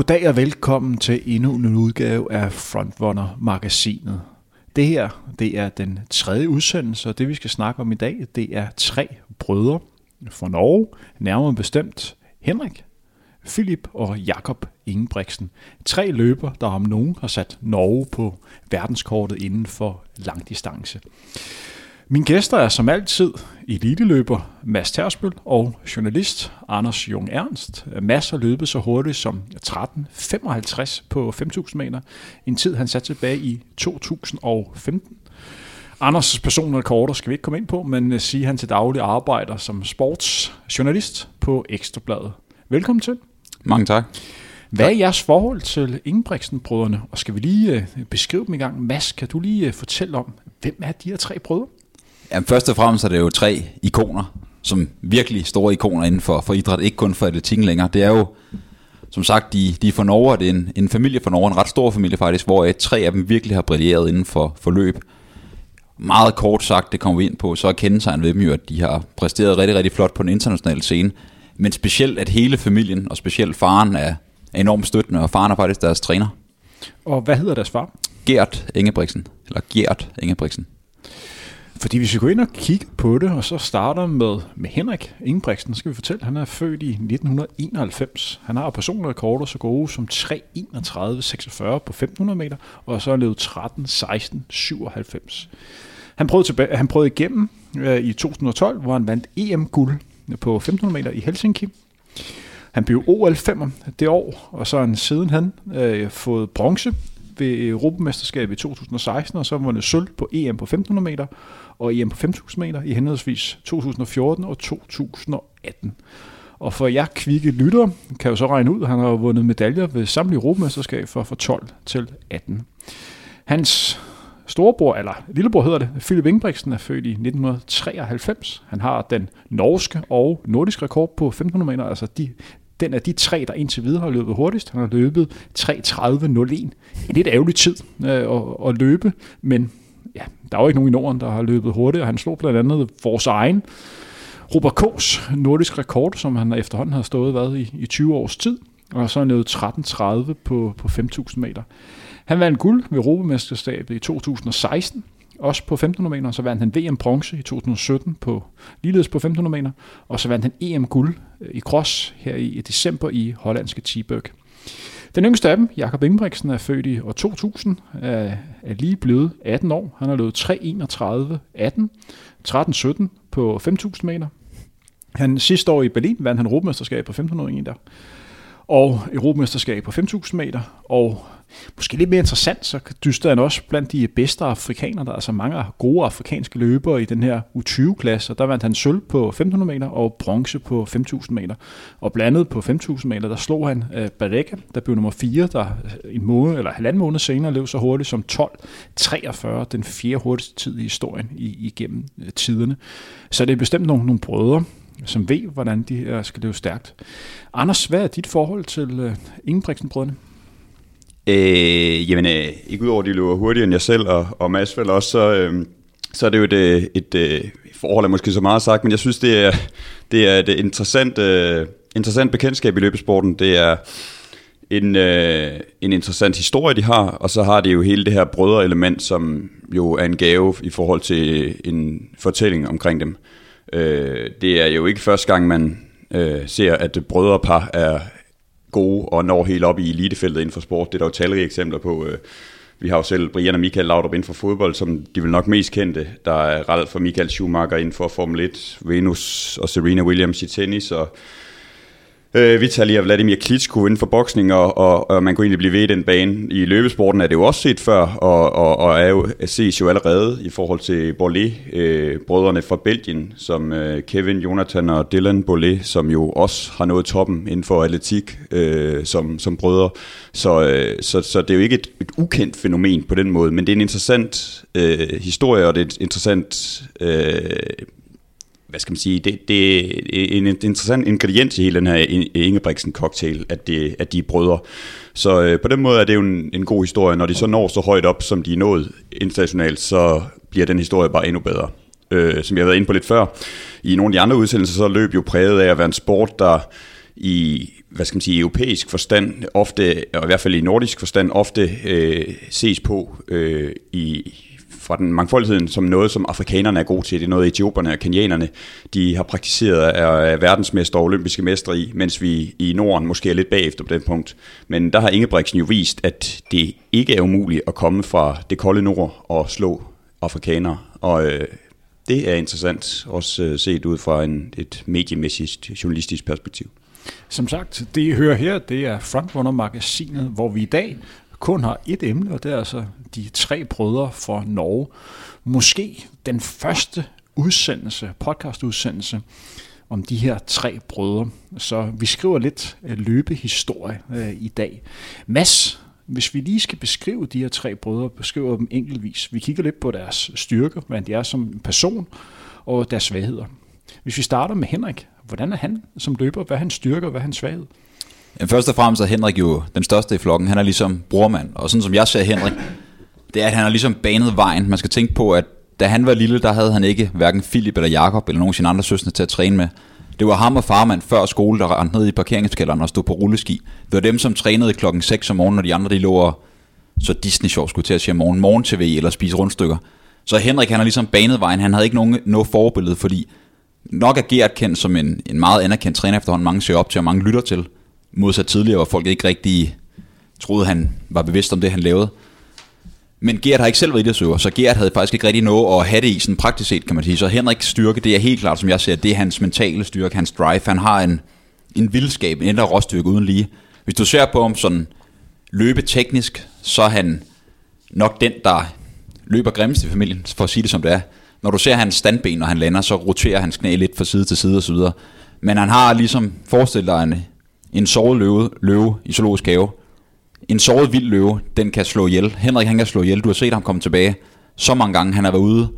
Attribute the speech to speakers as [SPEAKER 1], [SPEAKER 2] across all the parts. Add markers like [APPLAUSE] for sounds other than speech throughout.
[SPEAKER 1] Goddag og velkommen til endnu en udgave af Frontrunner-magasinet. Det her, det er den tredje udsendelse, og det vi skal snakke om i dag, det er tre brødre fra Norge, nærmere bestemt Henrik, Philip og Jakob Ingebrigtsen. Tre løber, der om nogen har sat Norge på verdenskortet inden for langdistance. Mine gæster er som altid eliteløber Mads Tersbøl og journalist Anders Jung Ernst. Mads har løbet så hurtigt som 13.55 på 5.000 meter, en tid han satte tilbage i 2015. Anders personrekorder skal vi ikke komme ind på, men sige han til daglig arbejder som sportsjournalist på Ekstrabladet. Velkommen til.
[SPEAKER 2] Mange tak.
[SPEAKER 1] Hvad er jeres forhold til Ingebrigtsen-brødrene? Og skal vi lige øh, beskrive dem i gang? Mads, kan du lige øh, fortælle om, hvem er de her tre brødre?
[SPEAKER 2] Jamen, først og fremmest er det jo tre ikoner, som virkelig store ikoner inden for, for idræt, ikke kun for atletikken længere. Det er jo, som sagt, de, de er fra Norge, det er en, en familie fra Norge, en ret stor familie faktisk, hvor tre af dem virkelig har brilleret inden for, for løb. Meget kort sagt, det kommer vi ind på, så er kendetegnet ved dem jo, at de har præsteret rigtig, rigtig flot på den internationale scene. Men specielt, at hele familien, og specielt faren, er enormt støttende, og faren er faktisk deres træner.
[SPEAKER 1] Og hvad hedder deres far?
[SPEAKER 2] Gert Ingebrigtsen, eller Gert Ingebrigtsen.
[SPEAKER 1] Fordi hvis vi går ind og kigger på det, og så starter med, med Henrik Ingebrigtsen, skal vi fortælle, at han er født i 1991. Han har personrekorder så gode som 3.31.46 på 1500 meter, og så har levet 13.16.97. Han prøvede, tilbage, han prøvede igennem øh, i 2012, hvor han vandt EM-guld på 1500 meter i Helsinki. Han blev OL 5 det år, og så har han siden han øh, fået bronze ved Europamesterskabet i 2016, og så vundet sølv på EM på 1500 meter, og EM på 5000 meter i henholdsvis 2014 og 2018. Og for jer kvikke lyttere kan jo så regne ud, at han har vundet medaljer ved samtlige Europamesterskab fra 12 til 18. Hans storebror, eller lillebror hedder det, Philip Ingebrigtsen er født i 1993. Han har den norske og nordiske rekord på 1500 meter, altså de, den er de tre, der indtil videre har løbet hurtigst. Han har løbet 3.30.01. En lidt ærgerlig tid øh, at, at løbe, men ja, der er jo ikke nogen i Norden, der har løbet hurtigt, og han slog blandt andet vores egen Robert K's nordisk rekord, som han efterhånden har stået været i, i 20 års tid, og så har han 13.30 på, på 5.000 meter. Han vandt guld ved Europamesterskabet i 2016, også på 1500 meter, så vandt han VM bronze i 2017 på ligeledes på 1500 meter, og så vandt han EM guld øh, i cross her i december i hollandske Tiburg. Den yngste af dem, Jakob Ingebrigtsen, er født i år 2000, er, er lige blevet 18 år. Han har løbet 3.31.18, 13.17 på 5.000 meter. Han sidste år i Berlin vandt han Europamesterskab på 1500 meter og Europamesterskab på 5.000 meter, og Måske lidt mere interessant, så dyster han også blandt de bedste afrikanere. Der er altså mange gode afrikanske løbere i den her U20-klasse, og der vandt han sølv på 1500 meter og bronze på 5000 meter. Og blandet på 5000 meter, der slog han øh, uh, Bareka, der blev nummer 4, der øh, en måned eller halvanden måned senere løb så hurtigt som 12.43, den fjerde hurtigste tid i historien i, igennem øh, tiderne. Så det er bestemt nogle, nogle brødre, som ved, hvordan de her skal leve stærkt. Anders, hvad er dit forhold til øh, Ingebrigtsen-brødrene?
[SPEAKER 3] Øh, jamen, øh, ikke udover, at de løber hurtigere end jeg selv, og, og Mads vel også, så, øh, så er det jo et, øh, et, et, et forhold, er måske så meget sagt, men jeg synes, det er, det er et interessant, øh, interessant bekendtskab i løbesporten. Det er en, øh, en interessant historie, de har, og så har det jo hele det her brødre-element, som jo er en gave i forhold til en fortælling omkring dem. Øh, det er jo ikke første gang, man øh, ser, at brødrepar er, gode og når helt op i elitefeltet inden for sport. Det er der jo talrige eksempler på. Øh, vi har jo selv Brian og Michael Laudrup inden for fodbold, som de vil nok mest kendte. Der er Ralf for Michael Schumacher inden for Formel 1, Venus og Serena Williams i tennis, og Øh, Vitaly og Vladimir Klitschko inden for boksning, og, og, og man kunne egentlig blive ved i den bane. I løbesporten er det jo også set før, og, og, og er jo, ses jo allerede i forhold til Bollet, øh, brødrene fra Belgien, som øh, Kevin, Jonathan og Dylan Bollet, som jo også har nået toppen inden for atletik øh, som, som brødre. Så, øh, så, så det er jo ikke et, et ukendt fænomen på den måde, men det er en interessant øh, historie, og det er et interessant... Øh, hvad skal man sige, det, det er en interessant ingrediens i hele den her Ingebrigtsen cocktail, at, det, at de er brødre. Så øh, på den måde er det jo en, en god historie. Når de så når så højt op, som de er nået internationalt, så bliver den historie bare endnu bedre. Øh, som jeg har været inde på lidt før. I nogle af de andre udsendelser, så løb jo præget af at være en sport, der i hvad skal man sige, europæisk forstand, ofte, og i hvert fald i nordisk forstand, ofte øh, ses på øh, i, fra den mangfoldigheden som noget, som afrikanerne er gode til. Det er noget, etioperne og kenianerne de har praktiseret er verdensmester og olympiske mestre i, mens vi i Norden måske er lidt bagefter på den punkt. Men der har Ingebrigtsen jo vist, at det ikke er umuligt at komme fra det kolde nord og slå afrikanere. Og øh, det er interessant, også øh, set ud fra en, et mediemæssigt journalistisk perspektiv.
[SPEAKER 1] Som sagt, det I hører her, det er Frontrunner-magasinet, hvor vi i dag kun har et emne, og det er altså de tre brødre fra Norge. Måske den første udsendelse, podcastudsendelse om de her tre brødre. Så vi skriver lidt øh, løbehistorie øh, i dag. Mads, hvis vi lige skal beskrive de her tre brødre, beskriver dem enkeltvis. Vi kigger lidt på deres styrker, hvad de er som person, og deres svagheder. Hvis vi starter med Henrik, hvordan er han som løber? Hvad er hans styrker, hvad er hans svaghed?
[SPEAKER 2] Først og fremmest er Henrik jo den største i flokken. Han er ligesom brormand. Og sådan som jeg ser Henrik, det er, at han har ligesom banet vejen. Man skal tænke på, at da han var lille, der havde han ikke hverken Philip eller Jakob eller nogen af sine andre søstre til at træne med. Det var ham og farmand før skole, der rendte ned i parkeringskælderen og stod på rulleski. Det var dem, som trænede klokken 6 om morgenen, og de andre de lå og så Disney Show skulle til at sige morgen, morgen tv eller spise rundstykker. Så Henrik han har ligesom banet vejen. Han havde ikke nogen, noget forbillede, fordi nok er Gert kendt som en, en meget anerkendt træner efterhånden. Mange ser op til, og mange lytter til. Modsat tidligere, hvor folk ikke rigtig troede, han var bevidst om det, han lavede. Men Gert har ikke selv været idrætsøver, så Gert havde faktisk ikke rigtig noget at have det i sådan praktisk set, kan man sige. Så Henriks styrke, det er helt klart, som jeg ser, det er hans mentale styrke, hans drive. Han har en, en vildskab, en indre råstyrke uden lige. Hvis du ser på ham sådan løbe teknisk, så er han nok den, der løber grimmest i familien, for at sige det som det er. Når du ser hans standben, når han lander, så roterer hans knæ lidt fra side til side osv. Men han har ligesom, forestillet dig en, en såret løve, løve i zoologisk have, en såret vild løve, den kan slå ihjel. Henrik han kan slå ihjel. Du har set ham komme tilbage så mange gange. Han har været ude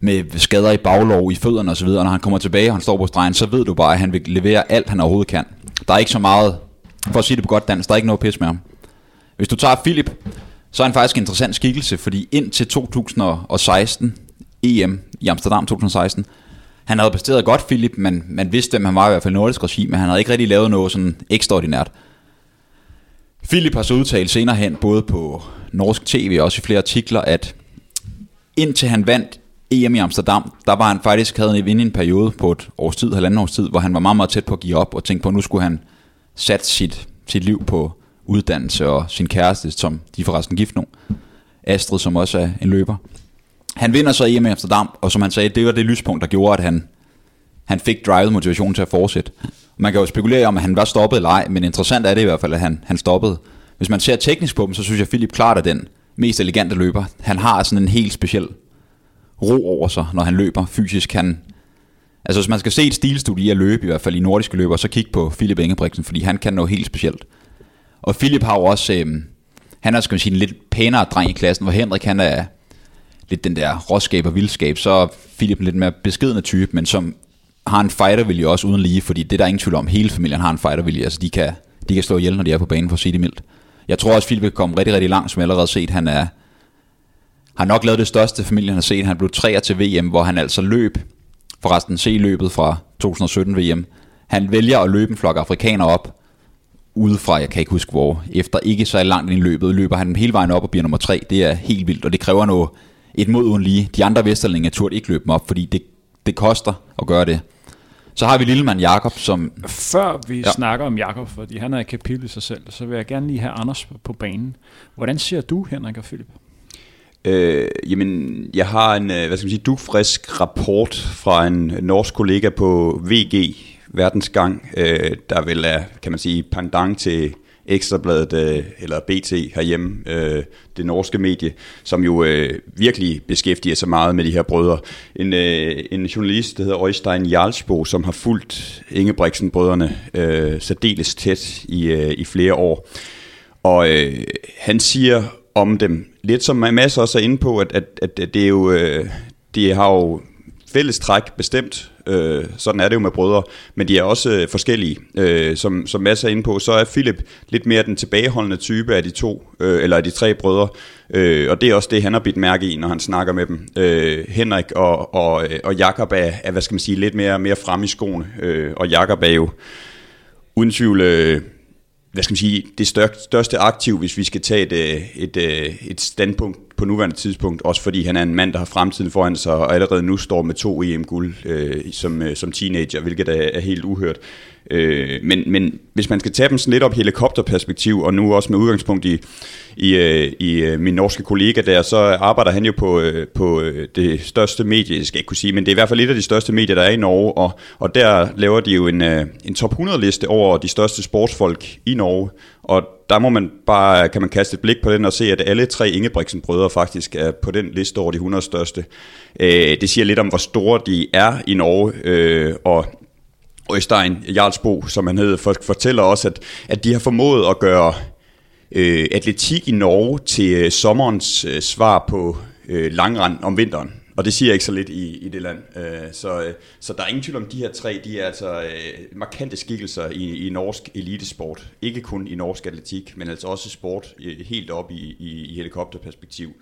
[SPEAKER 2] med skader i baglov, i fødderne osv. Når han kommer tilbage, og han står på stregen, så ved du bare, at han vil levere alt, han overhovedet kan. Der er ikke så meget, for at sige det på godt dansk, der er ikke noget pis med ham. Hvis du tager Philip, så er han faktisk en interessant skikkelse, fordi indtil 2016, EM i Amsterdam 2016, han havde præsteret godt, Philip, men man vidste, at han var i hvert fald nordisk regi, men han havde ikke rigtig lavet noget sådan ekstraordinært. Philip har så udtalt senere hen, både på norsk tv og også i flere artikler, at indtil han vandt EM i Amsterdam, der var han faktisk havde inde i en periode på et års tid, halvanden års tid, hvor han var meget, meget tæt på at give op og tænke på, at nu skulle han sat sit, sit liv på uddannelse og sin kæreste, som de forresten gift nu, Astrid, som også er en løber. Han vinder så EM i Amsterdam, og som han sagde, det var det lyspunkt, der gjorde, at han, han fik drivet motivation til at fortsætte. Man kan jo spekulere om, at han var stoppet eller ej, men interessant er det i hvert fald, at han, han stoppede. Hvis man ser teknisk på dem, så synes jeg, at Philip klart er den mest elegante løber. Han har sådan en helt speciel ro over sig, når han løber fysisk. Han, altså hvis man skal se et stilstudie at løbe, i hvert fald i nordiske løber, så kig på Philip Ingebrigtsen, fordi han kan noget helt specielt. Og Philip har jo også, øh, han er skal man sige, en lidt pænere dreng i klassen, hvor Henrik han er lidt den der råskab og vildskab, så er Philip en lidt mere beskedende type, men som har en fightervilje også uden lige, fordi det er der ingen tvivl om, hele familien har en fightervilje, altså de kan, de kan slå ihjel, når de er på banen for at sige det mildt. Jeg tror også, Philip kan komme rigtig, rigtig langt, som jeg allerede har set. Han er, har nok lavet det største familien har set. Han blev træer til VM, hvor han altså løb, forresten se løbet fra 2017 VM. Han vælger at løbe en flok afrikanere op, udefra, jeg kan ikke huske hvor, efter ikke så langt ind i løbet, løber han hele vejen op og bliver nummer tre. Det er helt vildt, og det kræver noget, et mod uden lige. De andre Vesterlinge turde ikke løbe dem op, fordi det, det koster at gøre det. Så har vi Lillemand Jakob, som...
[SPEAKER 1] Før vi ja. snakker om Jakob, fordi han er et kapitel i sig selv, så vil jeg gerne lige have Anders på banen. Hvordan ser du, Henrik og Philip?
[SPEAKER 3] Øh, jamen, jeg har en, øh, hvad skal man sige, dugfrisk rapport fra en norsk kollega på VG, Verdensgang, øh, der vil er, kan man sige, pendant til Ekstrabladet øh, eller BT herhjemme, øh, det norske medie, som jo øh, virkelig beskæftiger sig meget med de her brødre. En, øh, en journalist, der hedder Øjstein Jarlsbo, som har fulgt Ingebrigtsen-brødrene øh, særdeles tæt i, øh, i flere år. Og øh, han siger om dem, lidt som masser også er inde på, at, at, at det er jo, øh, de har jo fælles træk bestemt, Øh, sådan er det jo med brødre, men de er også øh, forskellige. Øh, som, som Mads er inde på, så er Philip lidt mere den tilbageholdende type af de to, øh, eller af de tre brødre, øh, og det er også det, han har bidt mærke i, når han snakker med dem. Øh, Henrik og, og, øh, og Jakob er, er, hvad skal man sige, lidt mere, mere frem i skoene, øh, og Jakob er jo uden tvivl, øh, hvad skal man sige, det største aktiv, hvis vi skal tage et, øh, et, øh, et standpunkt på nuværende tidspunkt, også fordi han er en mand, der har fremtiden foran sig, og allerede nu står med to EM-guld øh, som, øh, som teenager, hvilket er, er helt uhørt. Øh, men, men hvis man skal tage dem sådan lidt op helikopterperspektiv, og nu også med udgangspunkt i, i, øh, i øh, min norske kollega der, så arbejder han jo på, øh, på det største medie, skal jeg ikke kunne sige, men det er i hvert fald et af de største medier, der er i Norge, og, og der laver de jo en, en top 100 liste over de største sportsfolk i Norge, og der må man bare, kan man kaste et blik på den og se, at alle tre Ingebrigtsen brødre faktisk er på den liste over de 100 største. Det siger lidt om, hvor store de er i Norge, og Øystein Jarlsbo, som han hed, fortæller også, at, at de har formået at gøre øh, atletik i Norge til øh, sommerens øh, svar på øh, langrand om vinteren. Og det siger ikke så lidt i, i det land. Øh, så, øh, så der er ingen tvivl om, de her tre, de er altså øh, markante skikkelser i, i norsk elitesport. Ikke kun i norsk atletik, men altså også sport øh, helt op i, i, i helikopterperspektiv.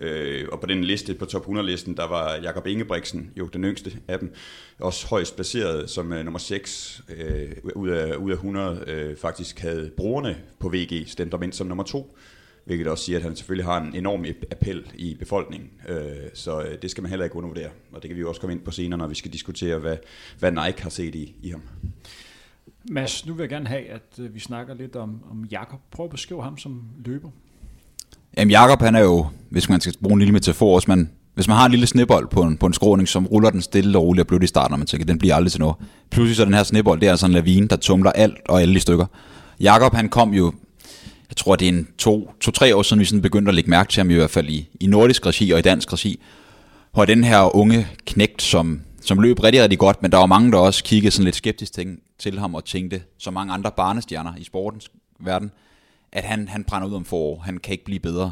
[SPEAKER 3] Øh, og på den liste, på top 100-listen, der var Jakob Ingebrigtsen, jo den yngste af dem, også højst placeret som øh, nummer 6 øh, ud, af, ud af 100, øh, faktisk havde brugerne på VG stemt om ind som nummer 2 hvilket også siger, at han selvfølgelig har en enorm appel i befolkningen. Øh, så øh, det skal man heller ikke undervurdere, og det kan vi jo også komme ind på senere, når vi skal diskutere, hvad, hvad Nike har set i, i ham.
[SPEAKER 1] Mads, nu vil jeg gerne have, at øh, vi snakker lidt om, om Jakob. Prøv at beskrive ham som løber.
[SPEAKER 2] Jamen Jakob han er jo, hvis man skal bruge en lille metafor, hvis man, hvis man har en lille snebold på en, på en skråning, som ruller den stille og roligt og blødt i starten, og man tænker, den bliver aldrig til noget. Pludselig så den her snebold, det er altså en lavine, der tumler alt og alle i stykker. Jakob han kom jo, jeg tror det er en to, to tre år siden, vi sådan begyndte at lægge mærke til ham i hvert fald i, i nordisk regi og i dansk regi, Og den her unge knægt, som, som løb rigtig, rigtig godt, men der var mange, der også kiggede sådan lidt skeptisk til, til ham og tænkte, som mange andre barnestjerner i sportens verden, at han, han brænder ud om forår. Han kan ikke blive bedre.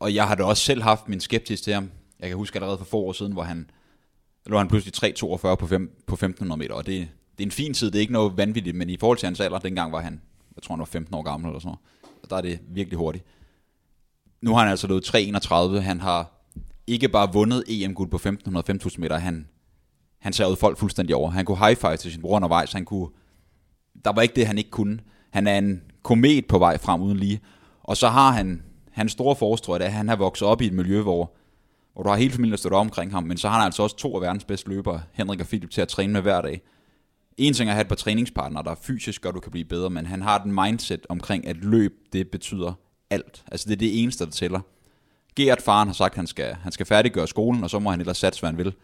[SPEAKER 2] Og jeg har da også selv haft min skeptisk til ham. Jeg kan huske allerede for få år siden, hvor han lå han pludselig 3.42 på, fem, på 1.500 meter, og det, det er en fin tid, det er ikke noget vanvittigt, men i forhold til hans alder, dengang var han, jeg tror han var 15 år gammel eller sådan noget, og der er det virkelig hurtigt. Nu har han altså løbet 3.31, han har ikke bare vundet EM-guld på 1500-5000 meter, han, han ud folk fuldstændig over. Han kunne high five til sin bror undervejs, han kunne, der var ikke det, han ikke kunne. Han er en komet på vej frem uden lige. Og så har han, hans store forstrøg, at han har vokset op i et miljø, hvor, hvor du har hele familien, der støtter omkring ham, men så har han altså også to af verdens bedste løbere, Henrik og Philip, til at træne med hver dag. En ting er at have et par træningspartnere, der fysisk, gør, du kan blive bedre, men han har den mindset omkring, at løb, det betyder alt. Altså det er det eneste, der tæller. Gert, faren, har sagt, at han skal, han skal færdiggøre skolen, og så må han ellers satse, hvad han vil.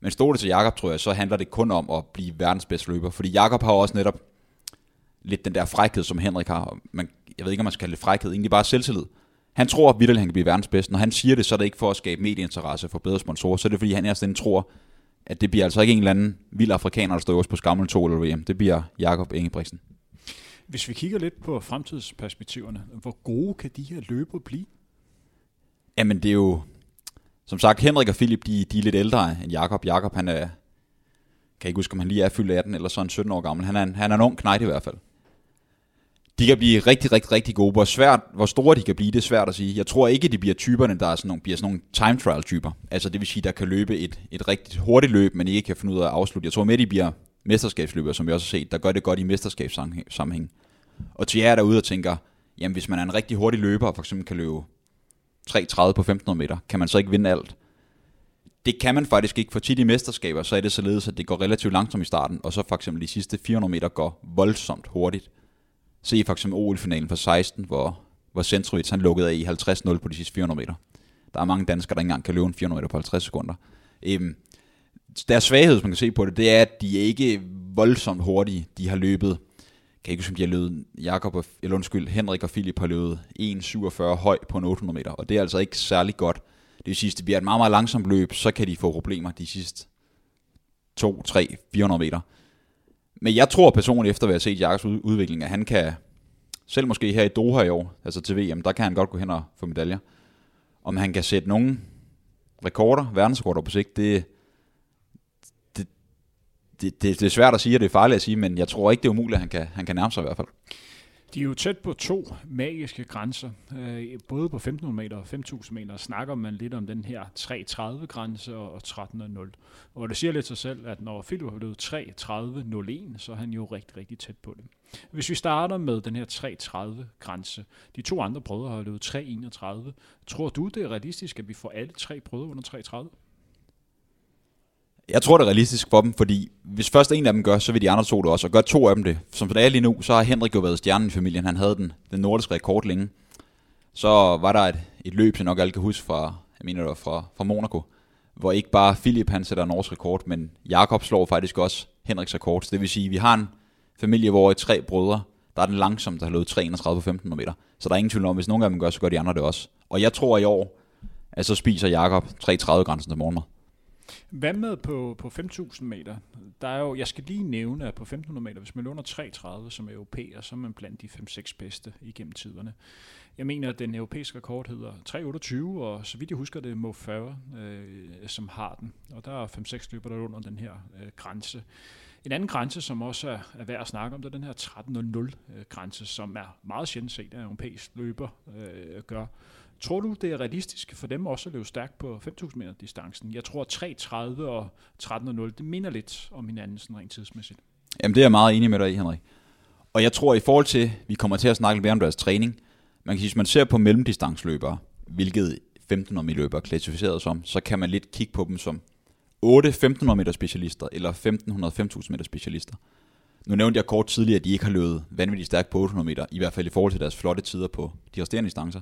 [SPEAKER 2] Men stod det til Jakob, tror jeg, så handler det kun om at blive verdens bedste løber. Fordi Jakob har også netop lidt den der frækhed, som Henrik har. Man, jeg ved ikke, om man skal kalde det frækhed, egentlig bare selvtillid. Han tror at han kan blive verdens bedste. Når han siger det, så er det ikke for at skabe medieinteresse for bedre sponsorer, så er det fordi, han er tror, at det bliver altså ikke en eller anden vild afrikaner, der står også på skammel 2 eller VM. Det bliver Jakob Ingebrigtsen.
[SPEAKER 1] Hvis vi kigger lidt på fremtidsperspektiverne, hvor gode kan de her løber blive?
[SPEAKER 2] Jamen det er jo, som sagt, Henrik og Philip, de, de er lidt ældre end Jakob. Jakob, han er, kan ikke huske, om han lige er fyldt 18 eller sådan 17 år gammel. Han er en, han er en ung knægt i hvert fald. De kan blive rigtig, rigtig, rigtig gode. Hvor, svært, hvor store de kan blive, det er svært at sige. Jeg tror ikke, de bliver typerne, der er sådan nogle, bliver sådan nogle time trial typer. Altså det vil sige, der kan løbe et, et rigtig hurtigt løb, men ikke kan finde ud af at afslutte. Jeg tror mere, de bliver mesterskabsløbere, som vi også har set, der gør det godt i mesterskabssammenhæng. Og til jer derude og tænker, jamen hvis man er en rigtig hurtig løber, og for eksempel kan løbe 3.30 på 1500 meter, kan man så ikke vinde alt? Det kan man faktisk ikke, for tit i mesterskaber, så er det således, at det går relativt langsomt i starten, og så for eksempel de sidste 400 meter går voldsomt hurtigt. Se for eksempel OL-finalen for 16, hvor, hvor Centrovic han lukkede af i 50-0 på de sidste 400 meter. Der er mange danskere, der ikke engang kan løbe en 400 meter på 50 sekunder. Øhm, deres svaghed, som man kan se på det, det er, at de er ikke voldsomt hurtige. De har løbet, kan ikke huske, om de har løbet, Jakob og, eller undskyld, Henrik og Philip har løbet 1,47 høj på en 800 meter, og det er altså ikke særlig godt. Det vil sige, at det bliver et meget, meget langsomt løb, så kan de få problemer de sidste 2, 3, 400 meter. Men jeg tror personligt, efter at have set Jakobs udvikling, at han kan, selv måske her i Doha i år, altså til VM, der kan han godt gå hen og få medaljer. Om han kan sætte nogle rekorder, verdensrekorder på sigt, det, det, det, det, det er svært at sige, og det er farligt at sige, men jeg tror ikke, det er umuligt, at han kan, han kan nærme sig i hvert fald.
[SPEAKER 1] De er jo tæt på to magiske grænser. Øh, både på 1500 meter og 5000 meter snakker man lidt om den her 3.30-grænse og 13.0. Og det siger lidt sig selv, at når Philip har blevet 3.30.01, så er han jo rigtig, rigtig tæt på det. Hvis vi starter med den her 3.30-grænse. De to andre brødre har løbet 3.31. Tror du, det er realistisk, at vi får alle tre brødre under 3.30?
[SPEAKER 2] Jeg tror, det er realistisk for dem, fordi hvis først en af dem gør, så vil de andre to det også, og gør to af dem det. Som det er lige nu, så har Henrik jo været stjernen i familien. Han havde den, den nordiske rekord længe. Så var der et, et løb, som nok alle kan huske fra, jeg mener det var fra, fra Monaco, hvor ikke bare Philip han sætter en norsk rekord, men Jakob slår faktisk også Henriks rekord. Så det vil sige, at vi har en familie, hvor i tre brødre, der er den langsomt, der har løbet 331 på 15 meter. Så der er ingen tvivl om, hvis nogen af dem gør, så gør de andre det også. Og jeg tror i år, at så spiser Jakob 330-grænsen til morgenmad.
[SPEAKER 1] Hvad med på, på 5.000 meter? Der er jo, jeg skal lige nævne, at på 1.500 meter, hvis man løber 3.30 som europæer, så er man blandt de 5-6 bedste igennem tiderne. Jeg mener, at den europæiske rekord hedder 3.28, og så vidt jeg husker, det er Mo Farah, øh, som har den. Og der er 5-6 løber, der under den her øh, grænse. En anden grænse, som også er, er værd at snakke om, det er den her 13.00-grænse, øh, som er meget sjældent set, at en europæisk løber øh, gør. Tror du, det er realistisk for dem også at løbe stærkt på 5.000 meter distancen? Jeg tror 3.30 og 13.0, det minder lidt om hinanden sådan rent tidsmæssigt.
[SPEAKER 2] Jamen det er jeg meget enig med dig i, Henrik. Og jeg tror i forhold til, vi kommer til at snakke lidt mere om deres træning, man kan sige, hvis man ser på mellemdistansløbere, hvilket 1500 meter løbere klassificeret som, så kan man lidt kigge på dem som 8 1500 meter specialister eller 1500 5000 meter specialister. Nu nævnte jeg kort tidligere, at de ikke har løbet vanvittigt stærkt på 800 meter, i hvert fald i forhold til deres flotte tider på de resterende distancer.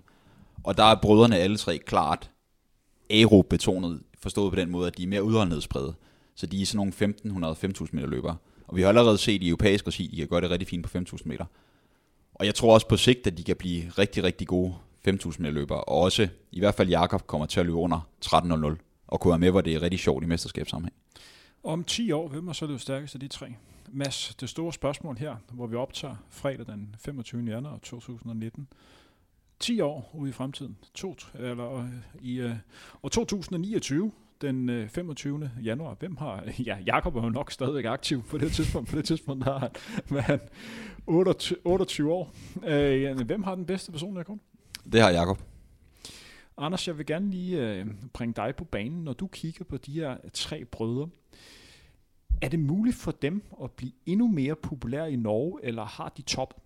[SPEAKER 2] Og der er brødrene alle tre klart aerobetonet, forstået på den måde, at de er mere udholdenhedsbrede. Så de er sådan nogle 1500-5000 meter løbere. Og vi har allerede set i europæisk regi, at de kan gøre det rigtig fint på 5000 meter. Og jeg tror også på sigt, at de kan blive rigtig, rigtig gode 5000 meter løbere. Og også, i hvert fald Jakob kommer til at løbe under 13.00 og kunne være med, hvor det er rigtig sjovt i mesterskabssammenhæng.
[SPEAKER 1] Om 10 år, hvem er så det stærkeste af de tre? Mads, det store spørgsmål her, hvor vi optager fredag den 25. januar 2019. 10 år ude i fremtiden, to, eller øh, i uh, år 2029, den 25. Øh, januar. Hvem har... [LAUGHS] Ja, Jakob er jo nok stadig aktiv på det tidspunkt. På det tidspunkt er han [LAUGHS] 28, 28 år. Uh, hvem har den bedste personlige rekord?
[SPEAKER 2] Det har Jakob.
[SPEAKER 1] Anders, jeg vil gerne lige uh, bringe dig på banen, når du kigger på de her tre brødre. Er det muligt for dem at blive endnu mere populære i Norge, eller har de top?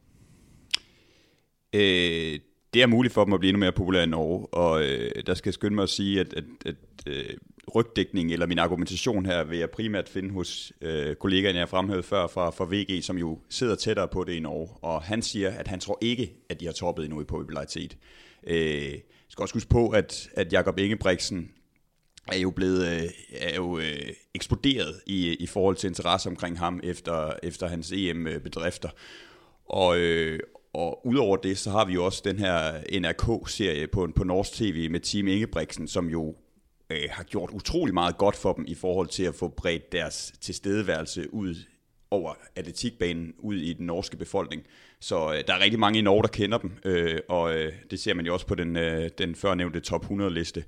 [SPEAKER 3] Øh, det er muligt for dem at blive endnu mere populære i Norge, og øh, der skal jeg skynde mig at sige, at, at, at øh, rygdækning eller min argumentation her vil jeg primært finde hos øh, kollegaen, jeg fremhævede før fra, fra VG, som jo sidder tættere på det i Norge, og han siger, at han tror ikke, at de har toppet endnu i popularitet. Øh, skal også huske på, at, at Jakob Ingebrigtsen er jo blevet øh, er jo, øh, eksploderet i, i forhold til interesse omkring ham efter, efter hans EM-bedrifter. Og, øh, og udover det, så har vi jo også den her NRK-serie på, på Norsk TV med Team Ingebrigtsen, som jo øh, har gjort utrolig meget godt for dem i forhold til at få bredt deres tilstedeværelse ud over atletikbanen ud i den norske befolkning. Så øh, der er rigtig mange i Norge, der kender dem, øh, og øh, det ser man jo også på den, øh, den førnævnte top 100-liste.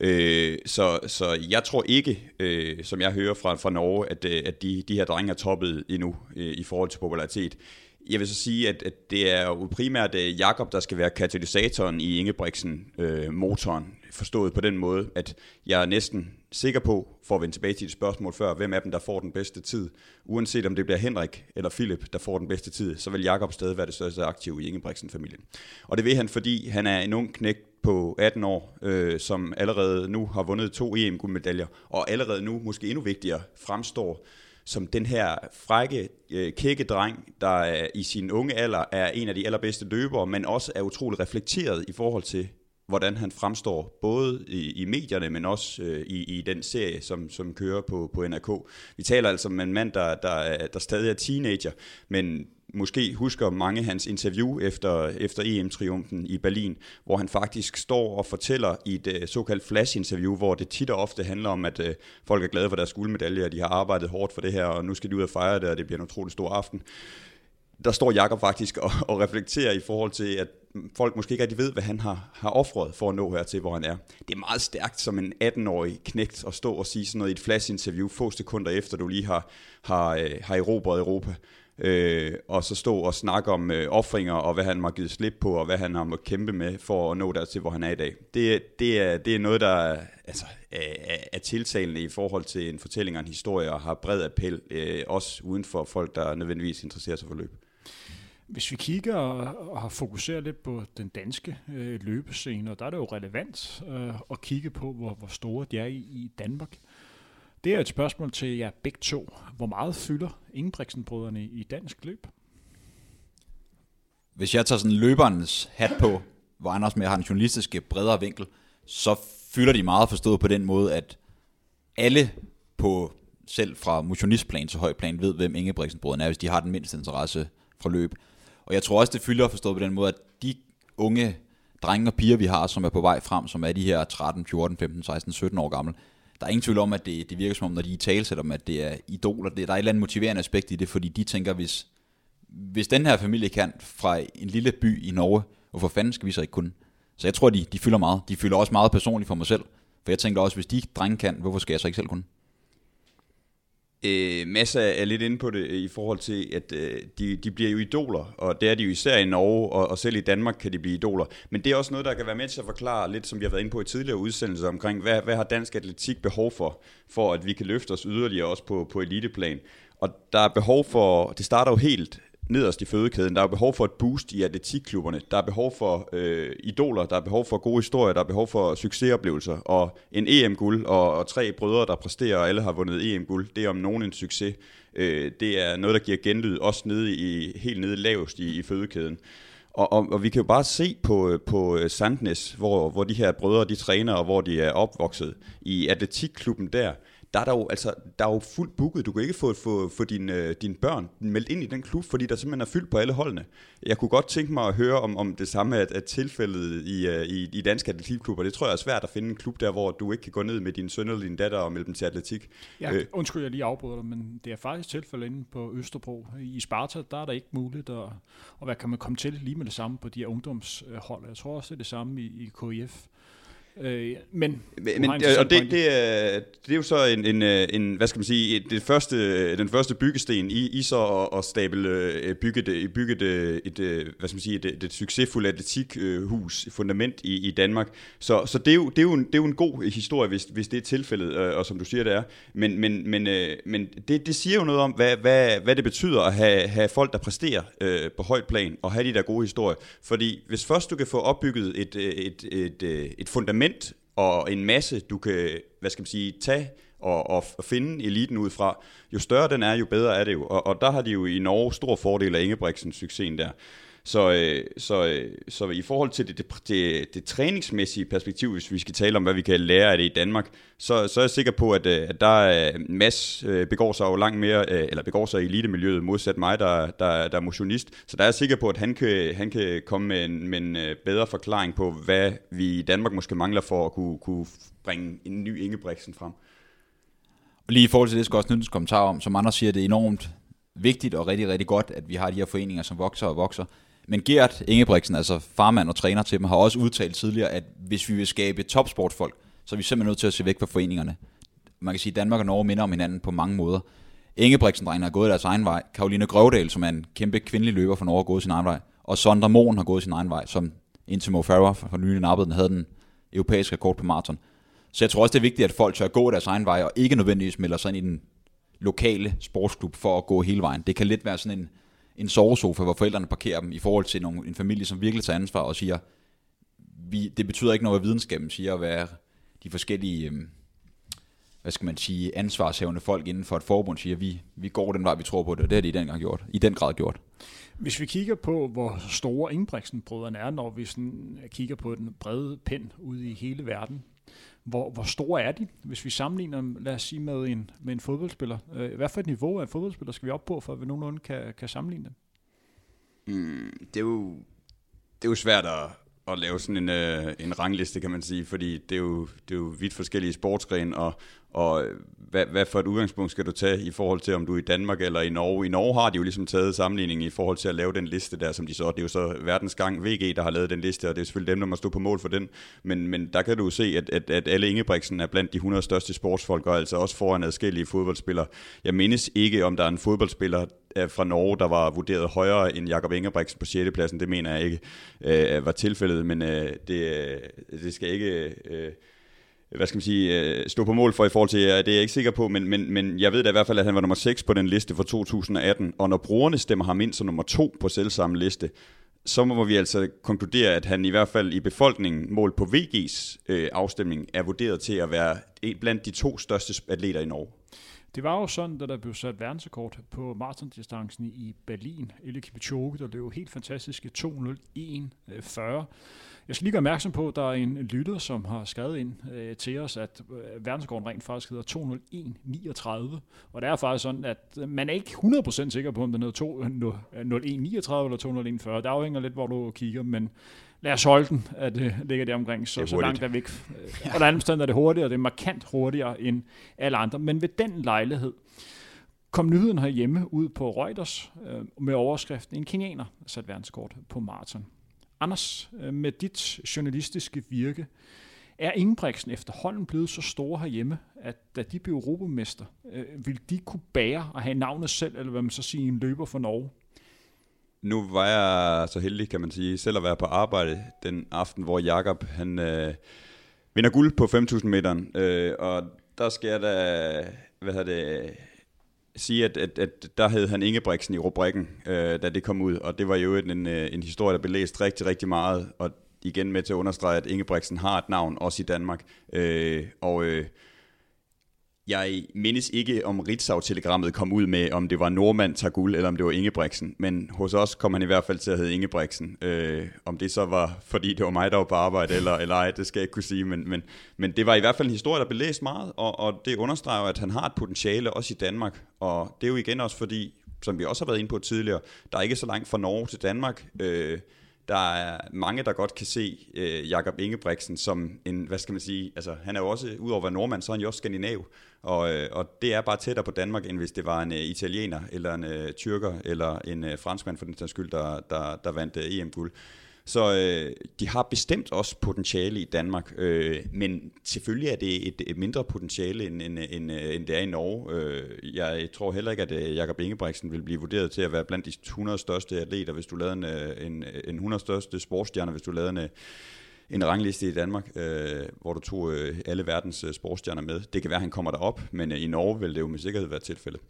[SPEAKER 3] Øh, så, så jeg tror ikke, øh, som jeg hører fra, fra Norge, at, øh, at de, de her drenge er toppet endnu øh, i forhold til popularitet. Jeg vil så sige, at, at det er jo primært øh, Jakob, der skal være katalysatoren i Ingebrigtsen-motoren, øh, forstået på den måde, at jeg er næsten sikker på, for at vende tilbage til et spørgsmål før, hvem af dem, der får den bedste tid. Uanset om det bliver Henrik eller Philip, der får den bedste tid, så vil Jakob stadig være det største aktiv i Ingebrigtsen-familien. Og det vil han, fordi han er en ung knægt på 18 år, øh, som allerede nu har vundet to EM-guldmedaljer, og allerede nu, måske endnu vigtigere, fremstår som den her frække, øh, kække dreng, der øh, i sin unge alder er en af de allerbedste løbere, men også er utrolig reflekteret i forhold til, hvordan han fremstår, både i, i medierne, men også øh, i, i den serie, som, som kører på, på NRK. Vi taler altså om en mand, der, der, der stadig er teenager, men måske husker mange hans interview efter, efter EM-triumfen i Berlin, hvor han faktisk står og fortæller i et øh, såkaldt flash-interview, hvor det tit og ofte handler om, at øh, folk er glade for deres guldmedalje, og de har arbejdet hårdt for det her, og nu skal de ud og fejre det, og det bliver en utrolig stor aften. Der står Jakob faktisk og, og reflekterer i forhold til, at folk måske ikke rigtig ved, hvad han har, har offret for at nå hertil, hvor han er. Det er meget stærkt som en 18-årig knægt at stå og sige sådan noget i et flash-interview få sekunder efter, du lige har, har, øh, har erobret Europa. øh, og så stå og snakke om øh, offringer, og hvad han har givet slip på, og hvad han har måttet kæmpe med for at nå dertil, hvor han er i dag. Det, det, er, det er noget, der altså, er, er tiltalende i forhold til en fortælling og en historie, og har bred appel, øh, også uden for folk, der nødvendigvis interesserer sig for løb.
[SPEAKER 1] Hvis vi kigger og har fokuseret lidt på den danske øh, løbescene, og der er det jo relevant øh, at kigge på, hvor, hvor store de er i, i Danmark. Det er et spørgsmål til jer begge to. Hvor meget fylder Ingebrigtsen-brødrene i dansk løb?
[SPEAKER 2] Hvis jeg tager sådan løberens hat på, hvor Anders med har en journalistiske bredere vinkel, så fylder de meget forstået på den måde, at alle på selv fra motionistplan til højplan ved, hvem Ingebrigtsen-brødrene er, hvis de har den mindste interesse fra løb. Og jeg tror også, det fylder forstået på den måde, at de unge drenge og piger, vi har, som er på vej frem, som er de her 13, 14, 15, 16, 17 år gamle, der er ingen tvivl om, at det, det virker som om, når de i talsætter dem, at det er idoler. Det, der er et eller andet motiverende aspekt i det, fordi de tænker, hvis, hvis den her familie kan fra en lille by i Norge, hvorfor fanden skal vi så ikke kunne? Så jeg tror, de, de fylder meget. De fylder også meget personligt for mig selv. For jeg tænker også, hvis de drenge kan, hvorfor skal jeg så ikke selv kunne?
[SPEAKER 3] Øh, Massa er lidt inde på det øh, i forhold til, at øh, de, de bliver jo idoler, og det er de jo især i Norge, og, og selv i Danmark kan de blive idoler. Men det er også noget, der kan være med til at forklare lidt, som vi har været inde på i tidligere udsendelser omkring, hvad, hvad har dansk atletik behov for, for at vi kan løfte os yderligere også på, på eliteplan. Og der er behov for, det starter jo helt nederst i fødekæden. Der er behov for et boost i atletikklubberne. Der er behov for øh, idoler, der er behov for gode historier, der er behov for succesoplevelser. Og en EM-guld og, og tre brødre, der præsterer, og alle har vundet EM-guld, det er om nogen en succes. Øh, det er noget, der giver genlyd, også nede i, helt nede lavest i, i fødekæden. Og, og, og vi kan jo bare se på, øh, på øh, Sandnes, hvor, hvor de her brødre de træner, og hvor de er opvokset i atletikklubben der der er der jo, altså, der er jo fuldt booket. Du kan ikke få, få, få dine, øh, dine børn meldt ind i den klub, fordi der simpelthen er fyldt på alle holdene. Jeg kunne godt tænke mig at høre om, om det samme at, at tilfældet i, uh, i, i danske atletikklubber. Det tror jeg er svært at finde en klub der, hvor du ikke kan gå ned med din søn eller din datter og melde dem til atletik.
[SPEAKER 1] Ja, øh. undskyld, jeg lige afbryder dig, men det er faktisk tilfældet inde på Østerbro. I Sparta, der er der ikke muligt at, og hvad kan man komme til lige med det samme på de her ungdomshold. Jeg tror også, det er det samme i, i KIF.
[SPEAKER 3] Øh, men, men og det, det, er, det er jo så en, en, øh, en hvad skal man sige, det første, den første byggesten i, i så at, at stable, øh, bygge, det, bygge det, et, øh, hvad skal man sige, et, et succesfuldt atletikhus, fundament i, i Danmark. Så, så det, er jo, det, er jo en, det er jo en god historie, hvis, hvis det er tilfældet, og som du siger, det er. Men, men, men, men det, det siger jo noget om, hvad, hvad, hvad det betyder at have, have folk, der præsterer øh, på højt plan, og have de der gode historier. Fordi hvis først du kan få opbygget et, et, et, et, et fundament, fundament og en masse, du kan, hvad skal man sige, tage og, og finde eliten ud fra, jo større den er, jo bedre er det jo. Og, og der har de jo i Norge stor fordel af Ingebrigtsens succesen der. Så, øh, så, øh, så i forhold til det, det, det, det træningsmæssige perspektiv, hvis vi skal tale om, hvad vi kan lære af det i Danmark, så, så er jeg sikker på, at, øh, at der øh, Mads øh, begår sig jo langt mere, eller begår sig i elitemiljøet, modsat mig, der, der, der er motionist. Så der er jeg sikker på, at han kan, han kan komme med en, med en bedre forklaring på, hvad vi i Danmark måske mangler for at kunne, kunne bringe en ny Ingebrigtsen frem.
[SPEAKER 2] Og lige i forhold til det skal også nyttes kommentar om, som andre siger, det er enormt vigtigt og rigtig, rigtig godt, at vi har de her foreninger, som vokser og vokser. Men Gert Ingebrigtsen, altså farmand og træner til dem, har også udtalt tidligere, at hvis vi vil skabe topsportfolk, så er vi simpelthen nødt til at se væk fra foreningerne. Man kan sige, at Danmark og Norge minder om hinanden på mange måder. ingebrigtsen har gået deres egen vej. Karoline Grøvdal, som er en kæmpe kvindelig løber fra Norge, har gået sin egen vej. Og Sondra Mohn har gået sin egen vej, som indtil Mo Farah for nylig nappede den, havde den europæiske rekord på maraton. Så jeg tror også, det er vigtigt, at folk tør gå deres egen vej, og ikke nødvendigvis melder sig ind i den lokale sportsklub for at gå hele vejen. Det kan lidt være sådan en, en sovesofa, hvor forældrene parkerer dem i forhold til nogle, en familie, som virkelig tager ansvar og siger, vi, det betyder ikke noget, hvad videnskaben siger, hvad de forskellige, øh, hvad skal man sige, ansvarshævende folk inden for et forbund siger, vi, vi går den vej, vi tror på det, og det har de i den, gang gjort, i den grad gjort.
[SPEAKER 1] Hvis vi kigger på, hvor store Ingebrigtsen-brødrene er, når vi sådan kigger på den brede pind ude i hele verden, hvor, hvor store er de, hvis vi sammenligner lad os sige, med en, med en fodboldspiller? Øh, hvad for et niveau af en fodboldspiller skal vi op på, for at vi nogenlunde kan, kan sammenligne dem?
[SPEAKER 3] Mm, det, er jo, det er jo svært at, at lave sådan en, øh, en rangliste, kan man sige, fordi det er jo, det er jo vidt forskellige sportsgrene, og, og øh, hvad, hvad for et udgangspunkt skal du tage i forhold til, om du er i Danmark eller i Norge? I Norge har de jo ligesom taget sammenligning i forhold til at lave den liste der, som de så, det er jo så verdens gang VG, der har lavet den liste, og det er selvfølgelig dem, der må stå på mål for den. Men, men der kan du se, at, at, at alle Ingebrigtsen er blandt de 100 største sportsfolk, og altså også foran adskillige fodboldspillere. Jeg mindes ikke, om der er en fodboldspiller, øh, fra Norge, der var vurderet højere end Jakob Ingebrigtsen på 6. pladsen. Det mener jeg ikke øh, var tilfældet, men øh, det, øh, det skal ikke... Øh, hvad skal man sige, øh, stå på mål for i forhold til, det er jeg ikke sikker på, men, men, men jeg ved da i hvert fald, at han var nummer 6 på den liste for 2018, og når brugerne stemmer ham ind som nummer 2 på selvsamme liste, så må vi altså konkludere, at han i hvert fald i befolkningen, mål på VG's øh, afstemning, er vurderet til at være en blandt de to største atleter i Norge.
[SPEAKER 1] Det var jo sådan, da der blev sat verdensrekord på maratondistancen i Berlin. Elie Kipchoge, der løb helt fantastiske 2.01.40. Jeg skal lige gøre opmærksom på, at der er en lytter, som har skrevet ind øh, til os, at øh, verdensrekorden rent faktisk hedder 2.01.39. Og det er faktisk sådan, at man er ikke 100% sikker på, om den hedder 2.01.39 eller 2.01.40. Det afhænger lidt, hvor du kigger, men lad os holde den, at det ligger der omkring, så, så langt er væk. [LAUGHS] Og der anden er det hurtigere, det er markant hurtigere end alle andre. Men ved den lejlighed kom nyheden herhjemme ud på Reuters øh, med overskriften, en kenianer sat verdenskort på maraton. Anders, øh, med dit journalistiske virke, er Ingebrigtsen efterhånden blevet så store herhjemme, at da de blev europamester, øh, vil de kunne bære og have navnet selv, eller hvad man så siger, en løber for Norge?
[SPEAKER 3] Nu var jeg så heldig, kan man sige, selv at være på arbejde den aften, hvor Jakob han øh, vinder guld på 5.000 meter. Øh, og der skal jeg da, hvad hedder det, sige, at, at, at der hed han Ingebrigtsen i rubrikken, øh, da det kom ud, og det var jo en, en, en historie, der blev læst rigtig, rigtig meget, og igen med til at understrege, at Ingebrigtsen har et navn, også i Danmark. Øh, og øh, jeg mindes ikke, om Ritzau-telegrammet kom ud med, om det var Normand tager guld, eller om det var Ingebrigtsen. Men hos os kom han i hvert fald til at hedde Ingebrigtsen. Øh, om det så var, fordi det var mig, der var på arbejde, eller, eller ej, det skal jeg ikke kunne sige. Men, men, men det var i hvert fald en historie, der blev læst meget, og, og det understreger at han har et potentiale også i Danmark. Og det er jo igen også fordi, som vi også har været inde på tidligere, der er ikke så langt fra Norge til Danmark. Øh, der er mange, der godt kan se øh, Jakob Ingebrigtsen som en, hvad skal man sige, altså han er jo også, udover at være nordmand, så er han jo også skandinav, og, øh, og det er bare tættere på Danmark, end hvis det var en øh, italiener, eller en øh, tyrker, eller en øh, franskmand for den sags skyld, der, der, der vandt øh, EM-guld. Så øh, de har bestemt også potentiale i Danmark, øh, men selvfølgelig er det et, et mindre potentiale, end, end, end, øh, end det er i Norge. Øh, jeg tror heller ikke, at øh, Jakob Ingebrigtsen vil blive vurderet til at være blandt de 100 største atleter, hvis du lavede en, øh, en, en 100 største sportsstjerner, hvis du lavede en, en rangliste i Danmark, øh, hvor du tog øh, alle verdens øh, sportsstjerner med. Det kan være, at han kommer derop, men øh, i Norge vil det jo med sikkerhed være tilfældet.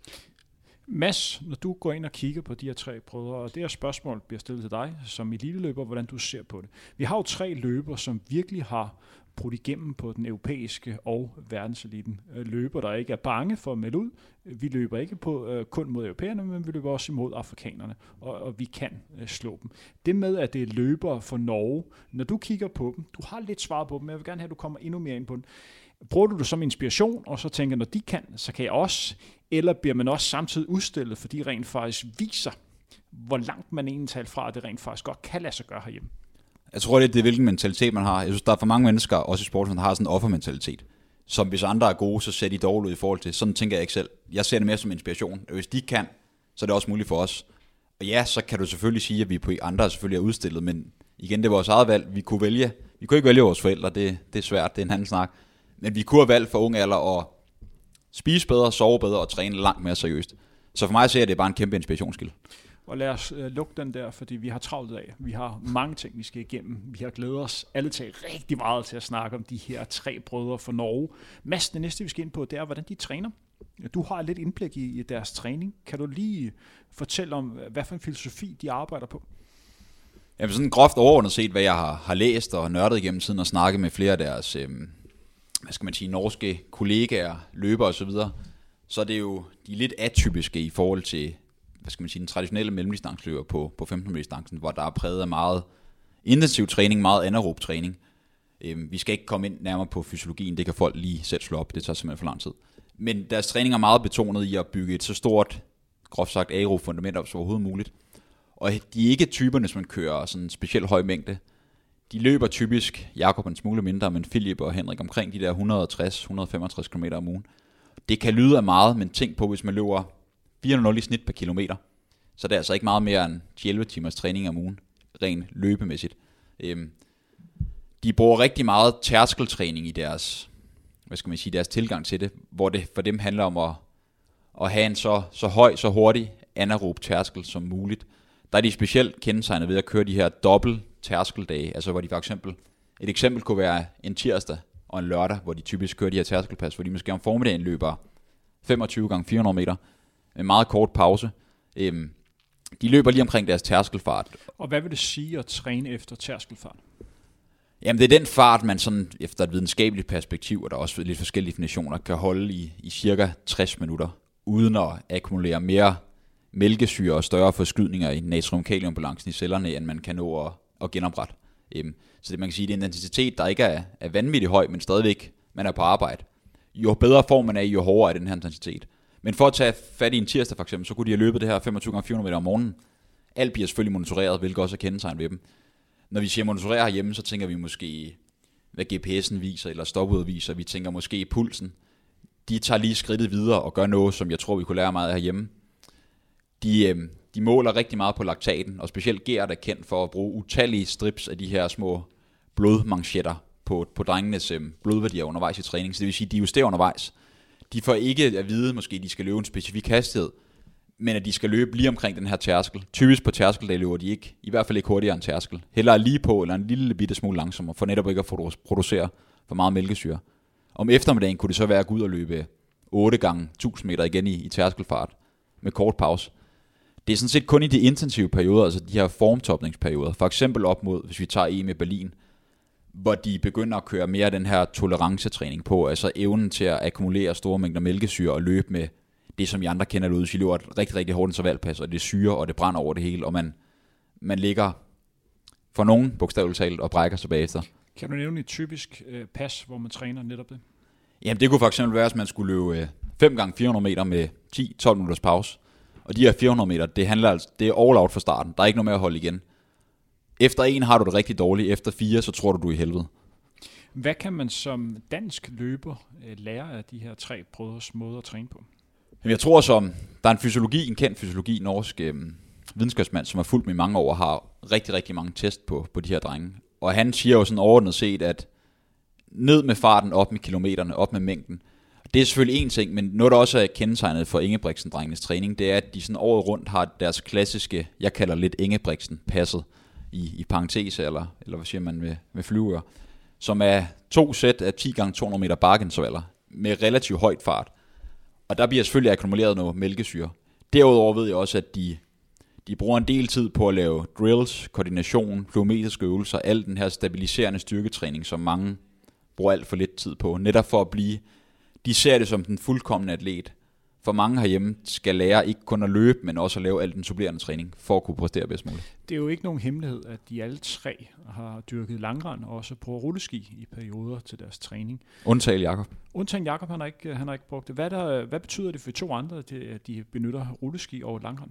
[SPEAKER 1] Mads, når du går ind og kigger på de her tre brødre, og det her spørgsmål bliver stillet til dig som eliteløber, hvordan du ser på det. Vi har jo tre løber, som virkelig har brudt igennem på den europæiske og verdenseliten. Øh, løber, der ikke er bange for at melde ud. Vi løber ikke på, uh, kun mod europæerne, men vi løber også imod afrikanerne, og, og vi kan uh, slå dem. Det med, at det er løbere for Norge, når du kigger på dem, du har lidt svar på dem, men jeg vil gerne have, at du kommer endnu mere ind på den. Bruger du det som inspiration, og så tænker, når de kan, så kan jeg også, eller bliver man også samtidig udstillet, fordi rent faktisk viser, hvor langt man egentlig taler fra, at det rent faktisk godt kan lade sig gøre herhjemme?
[SPEAKER 2] Jeg tror det er det, hvilken mentalitet man har. Jeg synes, der er for mange mennesker, også i sporten, der har sådan en offermentalitet. Som hvis andre er gode, så ser de dårligt ud i forhold til. Sådan tænker jeg ikke selv. Jeg ser det mere som inspiration. Hvis de kan, så er det også muligt for os. Og ja, så kan du selvfølgelig sige, at vi på andre selvfølgelig er udstillet, men igen, det er vores eget valg. Vi kunne vælge. Vi kunne ikke vælge vores forældre, det, det er svært, det er en anden snak. Men vi kunne have valgt for unge alder at spise bedre, sove bedre og træne langt mere seriøst. Så for mig ser jeg, det er bare en kæmpe inspirationskilde.
[SPEAKER 1] Og lad os øh, lukke den der, fordi vi har travlt af. Vi har mange ting, vi skal igennem. Vi har glædet os alle til rigtig meget til at snakke om de her tre brødre fra Norge. Mads, det næste, vi skal ind på, det er, hvordan de træner. Du har lidt indblik i, i deres træning. Kan du lige fortælle om, hvad for en filosofi de arbejder på?
[SPEAKER 2] Jamen sådan groft overordnet set, hvad jeg har, har læst og nørdet igennem tiden og snakket med flere af deres, øh, hvad skal man sige, norske kollegaer, løbere og så, videre, så er det jo de er lidt atypiske i forhold til hvad skal man sige, den traditionelle mellemdistanceløber på, på 15 distancen, hvor der er præget af meget intensiv træning, meget anaerob træning. Øhm, vi skal ikke komme ind nærmere på fysiologien, det kan folk lige selv slå op, det tager simpelthen for lang tid. Men deres træning er meget betonet i at bygge et så stort, groft sagt aerofundament op som overhovedet muligt. Og de er ikke typerne, som man kører sådan en speciel høj mængde de løber typisk, Jakob en smule mindre, men Philip og Henrik omkring de der 160-165 km om ugen. Det kan lyde af meget, men tænk på, hvis man løber 400 i snit per kilometer, så det er altså ikke meget mere end 11 timers træning om ugen, rent løbemæssigt. Øhm, de bruger rigtig meget tærskeltræning i deres, hvad skal man sige, deres tilgang til det, hvor det for dem handler om at, at have en så, så høj, så hurtig anaerob tærskel som muligt. Der er de specielt kendetegnet ved at køre de her dobbelt tærskelsdage, altså hvor de for eksempel, et eksempel kunne være en tirsdag og en lørdag, hvor de typisk kører de her tærskelpas, hvor de måske om formiddagen løber 25 gange 400 meter, med meget kort pause. Øhm, de løber lige omkring deres tærskelfart.
[SPEAKER 1] Og hvad vil det sige at træne efter tærskelfart?
[SPEAKER 2] Jamen det er den fart, man sådan efter et videnskabeligt perspektiv, og der er også lidt forskellige definitioner, kan holde i, i cirka 60 minutter, uden at akkumulere mere mælkesyre og større forskydninger i natrium-kaliumbalancen i cellerne, end man kan nå at, at genoprette. Øhm, så det man kan sige, det er en intensitet, der ikke er, er vanvittigt høj, men stadigvæk man er på arbejde. Jo bedre form man er, jo hårdere er den her intensitet. Men for at tage fat i en tirsdag for eksempel, så kunne de have løbet det her 25 x 400 meter om morgenen. Alt bliver selvfølgelig monitoreret, hvilket også er kendetegn ved dem. Når vi siger monitorere herhjemme, så tænker vi måske, hvad GPS'en viser, eller stopudet viser. Vi tænker måske pulsen. De tager lige skridtet videre og gør noget, som jeg tror, vi kunne lære meget af herhjemme. De, øh, de måler rigtig meget på laktaten, og specielt Gert er kendt for at bruge utallige strips af de her små blodmanchetter på, på drengenes øh, blodværdier undervejs i træning. Så det vil sige, at de justerer undervejs. De får ikke at vide, måske de skal løbe en specifik hastighed, men at de skal løbe lige omkring den her tærskel. Typisk på tærskel, der løber de ikke, i hvert fald ikke hurtigere end tærskel. Heller lige på, eller en lille bitte smule langsommere, for netop ikke at producere for meget mælkesyre. Om eftermiddagen kunne det så være at gå ud og løbe 8 gange 1000 meter igen i, i tærskelfart, med kort pause. Det er sådan set kun i de intensive perioder, altså de her formtopningsperioder. For eksempel op mod, hvis vi tager EM i Berlin, hvor de begynder at køre mere den her tolerancetræning på, altså evnen til at akkumulere store mængder mælkesyre og løbe med det, som I andre kender derude, så I løber et rigtig, rigtig hårdt intervalpas, og det syre, og det brænder over det hele, og man, man ligger for nogen bogstaveligt talt og brækker sig bagefter.
[SPEAKER 1] Kan du nævne et typisk øh, pas, hvor man træner netop det?
[SPEAKER 2] Jamen det kunne for eksempel være, at man skulle løbe øh, 5 gange 400 meter med 10-12 minutters pause. Og de her 400 meter, det handler altså, det er all out fra starten. Der er ikke noget med at holde igen. Efter en har du det rigtig dårligt. Efter fire, så tror du, du er i helvede.
[SPEAKER 1] Hvad kan man som dansk løber øh, lære af de her tre brødres måde at træne på?
[SPEAKER 2] Jamen, jeg tror som, der er en fysiologi, en kendt fysiologi, norsk øh, videnskabsmand, som har fulgt mig i mange år, har rigtig, rigtig mange test på, på de her drenge. Og han siger jo sådan overordnet set, at ned med farten, op med kilometerne, op med mængden. Det er selvfølgelig en ting, men noget, der også er kendetegnet for Ingebrigtsen-drengenes træning, det er, at de sådan året rundt har deres klassiske, jeg kalder lidt Ingebrigtsen, passet i, i parentes, eller, eller hvad siger man med, med flyver, som er to sæt af 10 gange 200 meter bakkeintervaller med relativt højt fart. Og der bliver selvfølgelig akkumuleret noget mælkesyre. Derudover ved jeg også, at de, de bruger en del tid på at lave drills, koordination, plyometriske øvelser, al den her stabiliserende styrketræning, som mange bruger alt for lidt tid på, netop for at blive, de ser det som den fuldkommende atlet. For mange herhjemme skal lære ikke kun at løbe, men også at lave al den supplerende træning, for at kunne præstere bedst muligt.
[SPEAKER 1] Det er jo ikke nogen hemmelighed, at de alle tre har dyrket langrand og også på rulleski i perioder til deres træning.
[SPEAKER 2] Undtagen Jakob.
[SPEAKER 1] Undtagen Jakob, han har ikke, han har ikke brugt det. Hvad, der, hvad betyder det for to andre, at de benytter rulleski og langrand?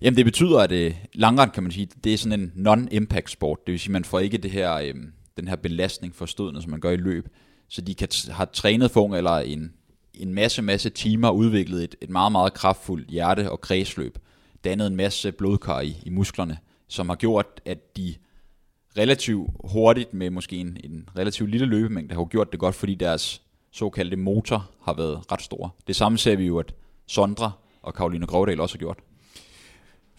[SPEAKER 2] Jamen det betyder, at uh, langrand kan man sige, det er sådan en non-impact sport. Det vil sige, at man får ikke det her, uh, den her belastning for stødene, som man gør i løb. Så de kan har trænet for eller en, en masse, masse timer udviklet et, et meget, meget kraftfuldt hjerte- og kredsløb. Dannet en masse blodkar i, i musklerne, som har gjort, at de relativt hurtigt med måske en, en relativt lille løbemængde har gjort det godt, fordi deres såkaldte motor har været ret stor. Det samme ser vi jo, at Sondre og Karoline Grovdal også har gjort.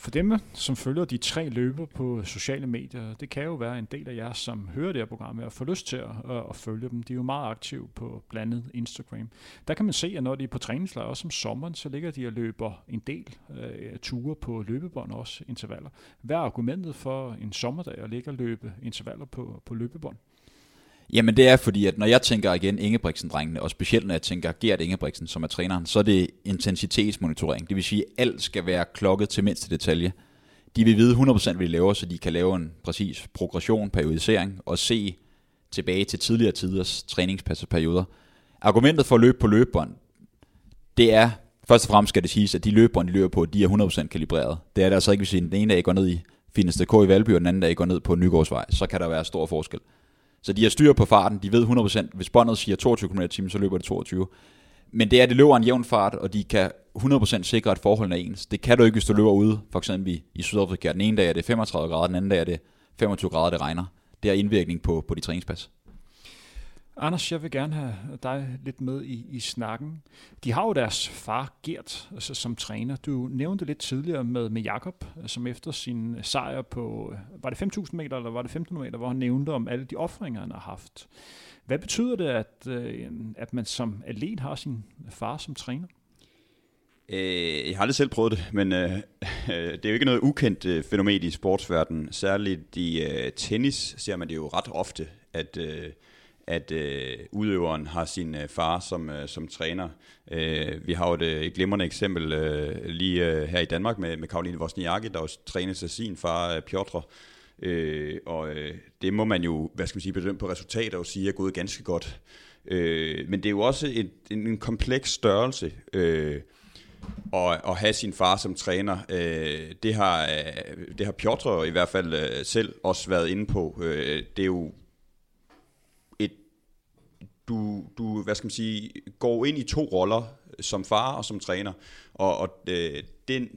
[SPEAKER 1] For dem, som følger de tre løber på sociale medier, det kan jo være en del af jer, som hører det her program, og får lyst til at, at følge dem. De er jo meget aktive på blandet Instagram. Der kan man se, at når de er på træningslejr, også om sommeren, så ligger de og løber en del øh, ture på løbebånd, også intervaller. Hvad er argumentet for en sommerdag at ligge og løbe intervaller på, på løbebånd?
[SPEAKER 2] Jamen det er fordi, at når jeg tænker igen Ingebrigtsen-drengene, og specielt når jeg tænker Gert Ingebrigtsen, som er træneren, så er det intensitetsmonitorering. Det vil sige, at alt skal være klokket til mindste detalje. De vil vide 100% hvad de laver, så de kan lave en præcis progression, periodisering og se tilbage til tidligere tiders træningsperioder. Argumentet for at løbe på løbebånd, det er, først og fremmest skal det siges, at de løbebånd, de løber på, de er 100% kalibreret. Det er det altså ikke, hvis den ene dag går ned i findes K i Valby, og den anden dag går ned på Nygårdsvej, så kan der være stor forskel. Så de har styr på farten, de ved 100%, hvis båndet siger 22 km t så løber det 22. Men det er, at det løber en jævn fart, og de kan 100% sikre, at forholdene er ens. Det kan du ikke, hvis du løber ude, for eksempel i Sydafrika. Den ene dag er det 35 grader, den anden dag er det 25 grader, det regner. Det har indvirkning på, på de træningspas.
[SPEAKER 1] Anders, jeg vil gerne have dig lidt med i, i snakken. De har jo deres far Gert altså, som træner. Du nævnte lidt tidligere med, med Jakob, øh, som efter sin øh, sejr på, øh, var det 5.000 meter eller var det 1.500 meter, hvor han nævnte om alle de offringer, han har haft. Hvad betyder det, at, at man som atlet har sin far som træner?
[SPEAKER 3] Øh, jeg har aldrig selv prøvet det, men øh, [LAUGHS] det er jo ikke noget ukendt øh, fænomen i sportsverdenen. Særligt i øh, tennis ser man det jo ret ofte, at, øh, at øh, udøveren har sin øh, far som, øh, som træner. Øh, vi har jo et, øh, et glimrende eksempel øh, lige øh, her i Danmark med, med Karoline Wozniacki, der også trænes af sin far, øh, Piotr. Øh, og øh, det må man jo, hvad skal man sige, bedømme på resultater og sige er gået ganske godt. Øh, men det er jo også et, en, en kompleks størrelse. Øh, og at have sin far som træner, øh, det, har, øh, det har Piotr i hvert fald øh, selv også været inde på. Øh, det er jo du, du, hvad skal man sige, går ind i to roller, som far og som træner, og, og øh, den,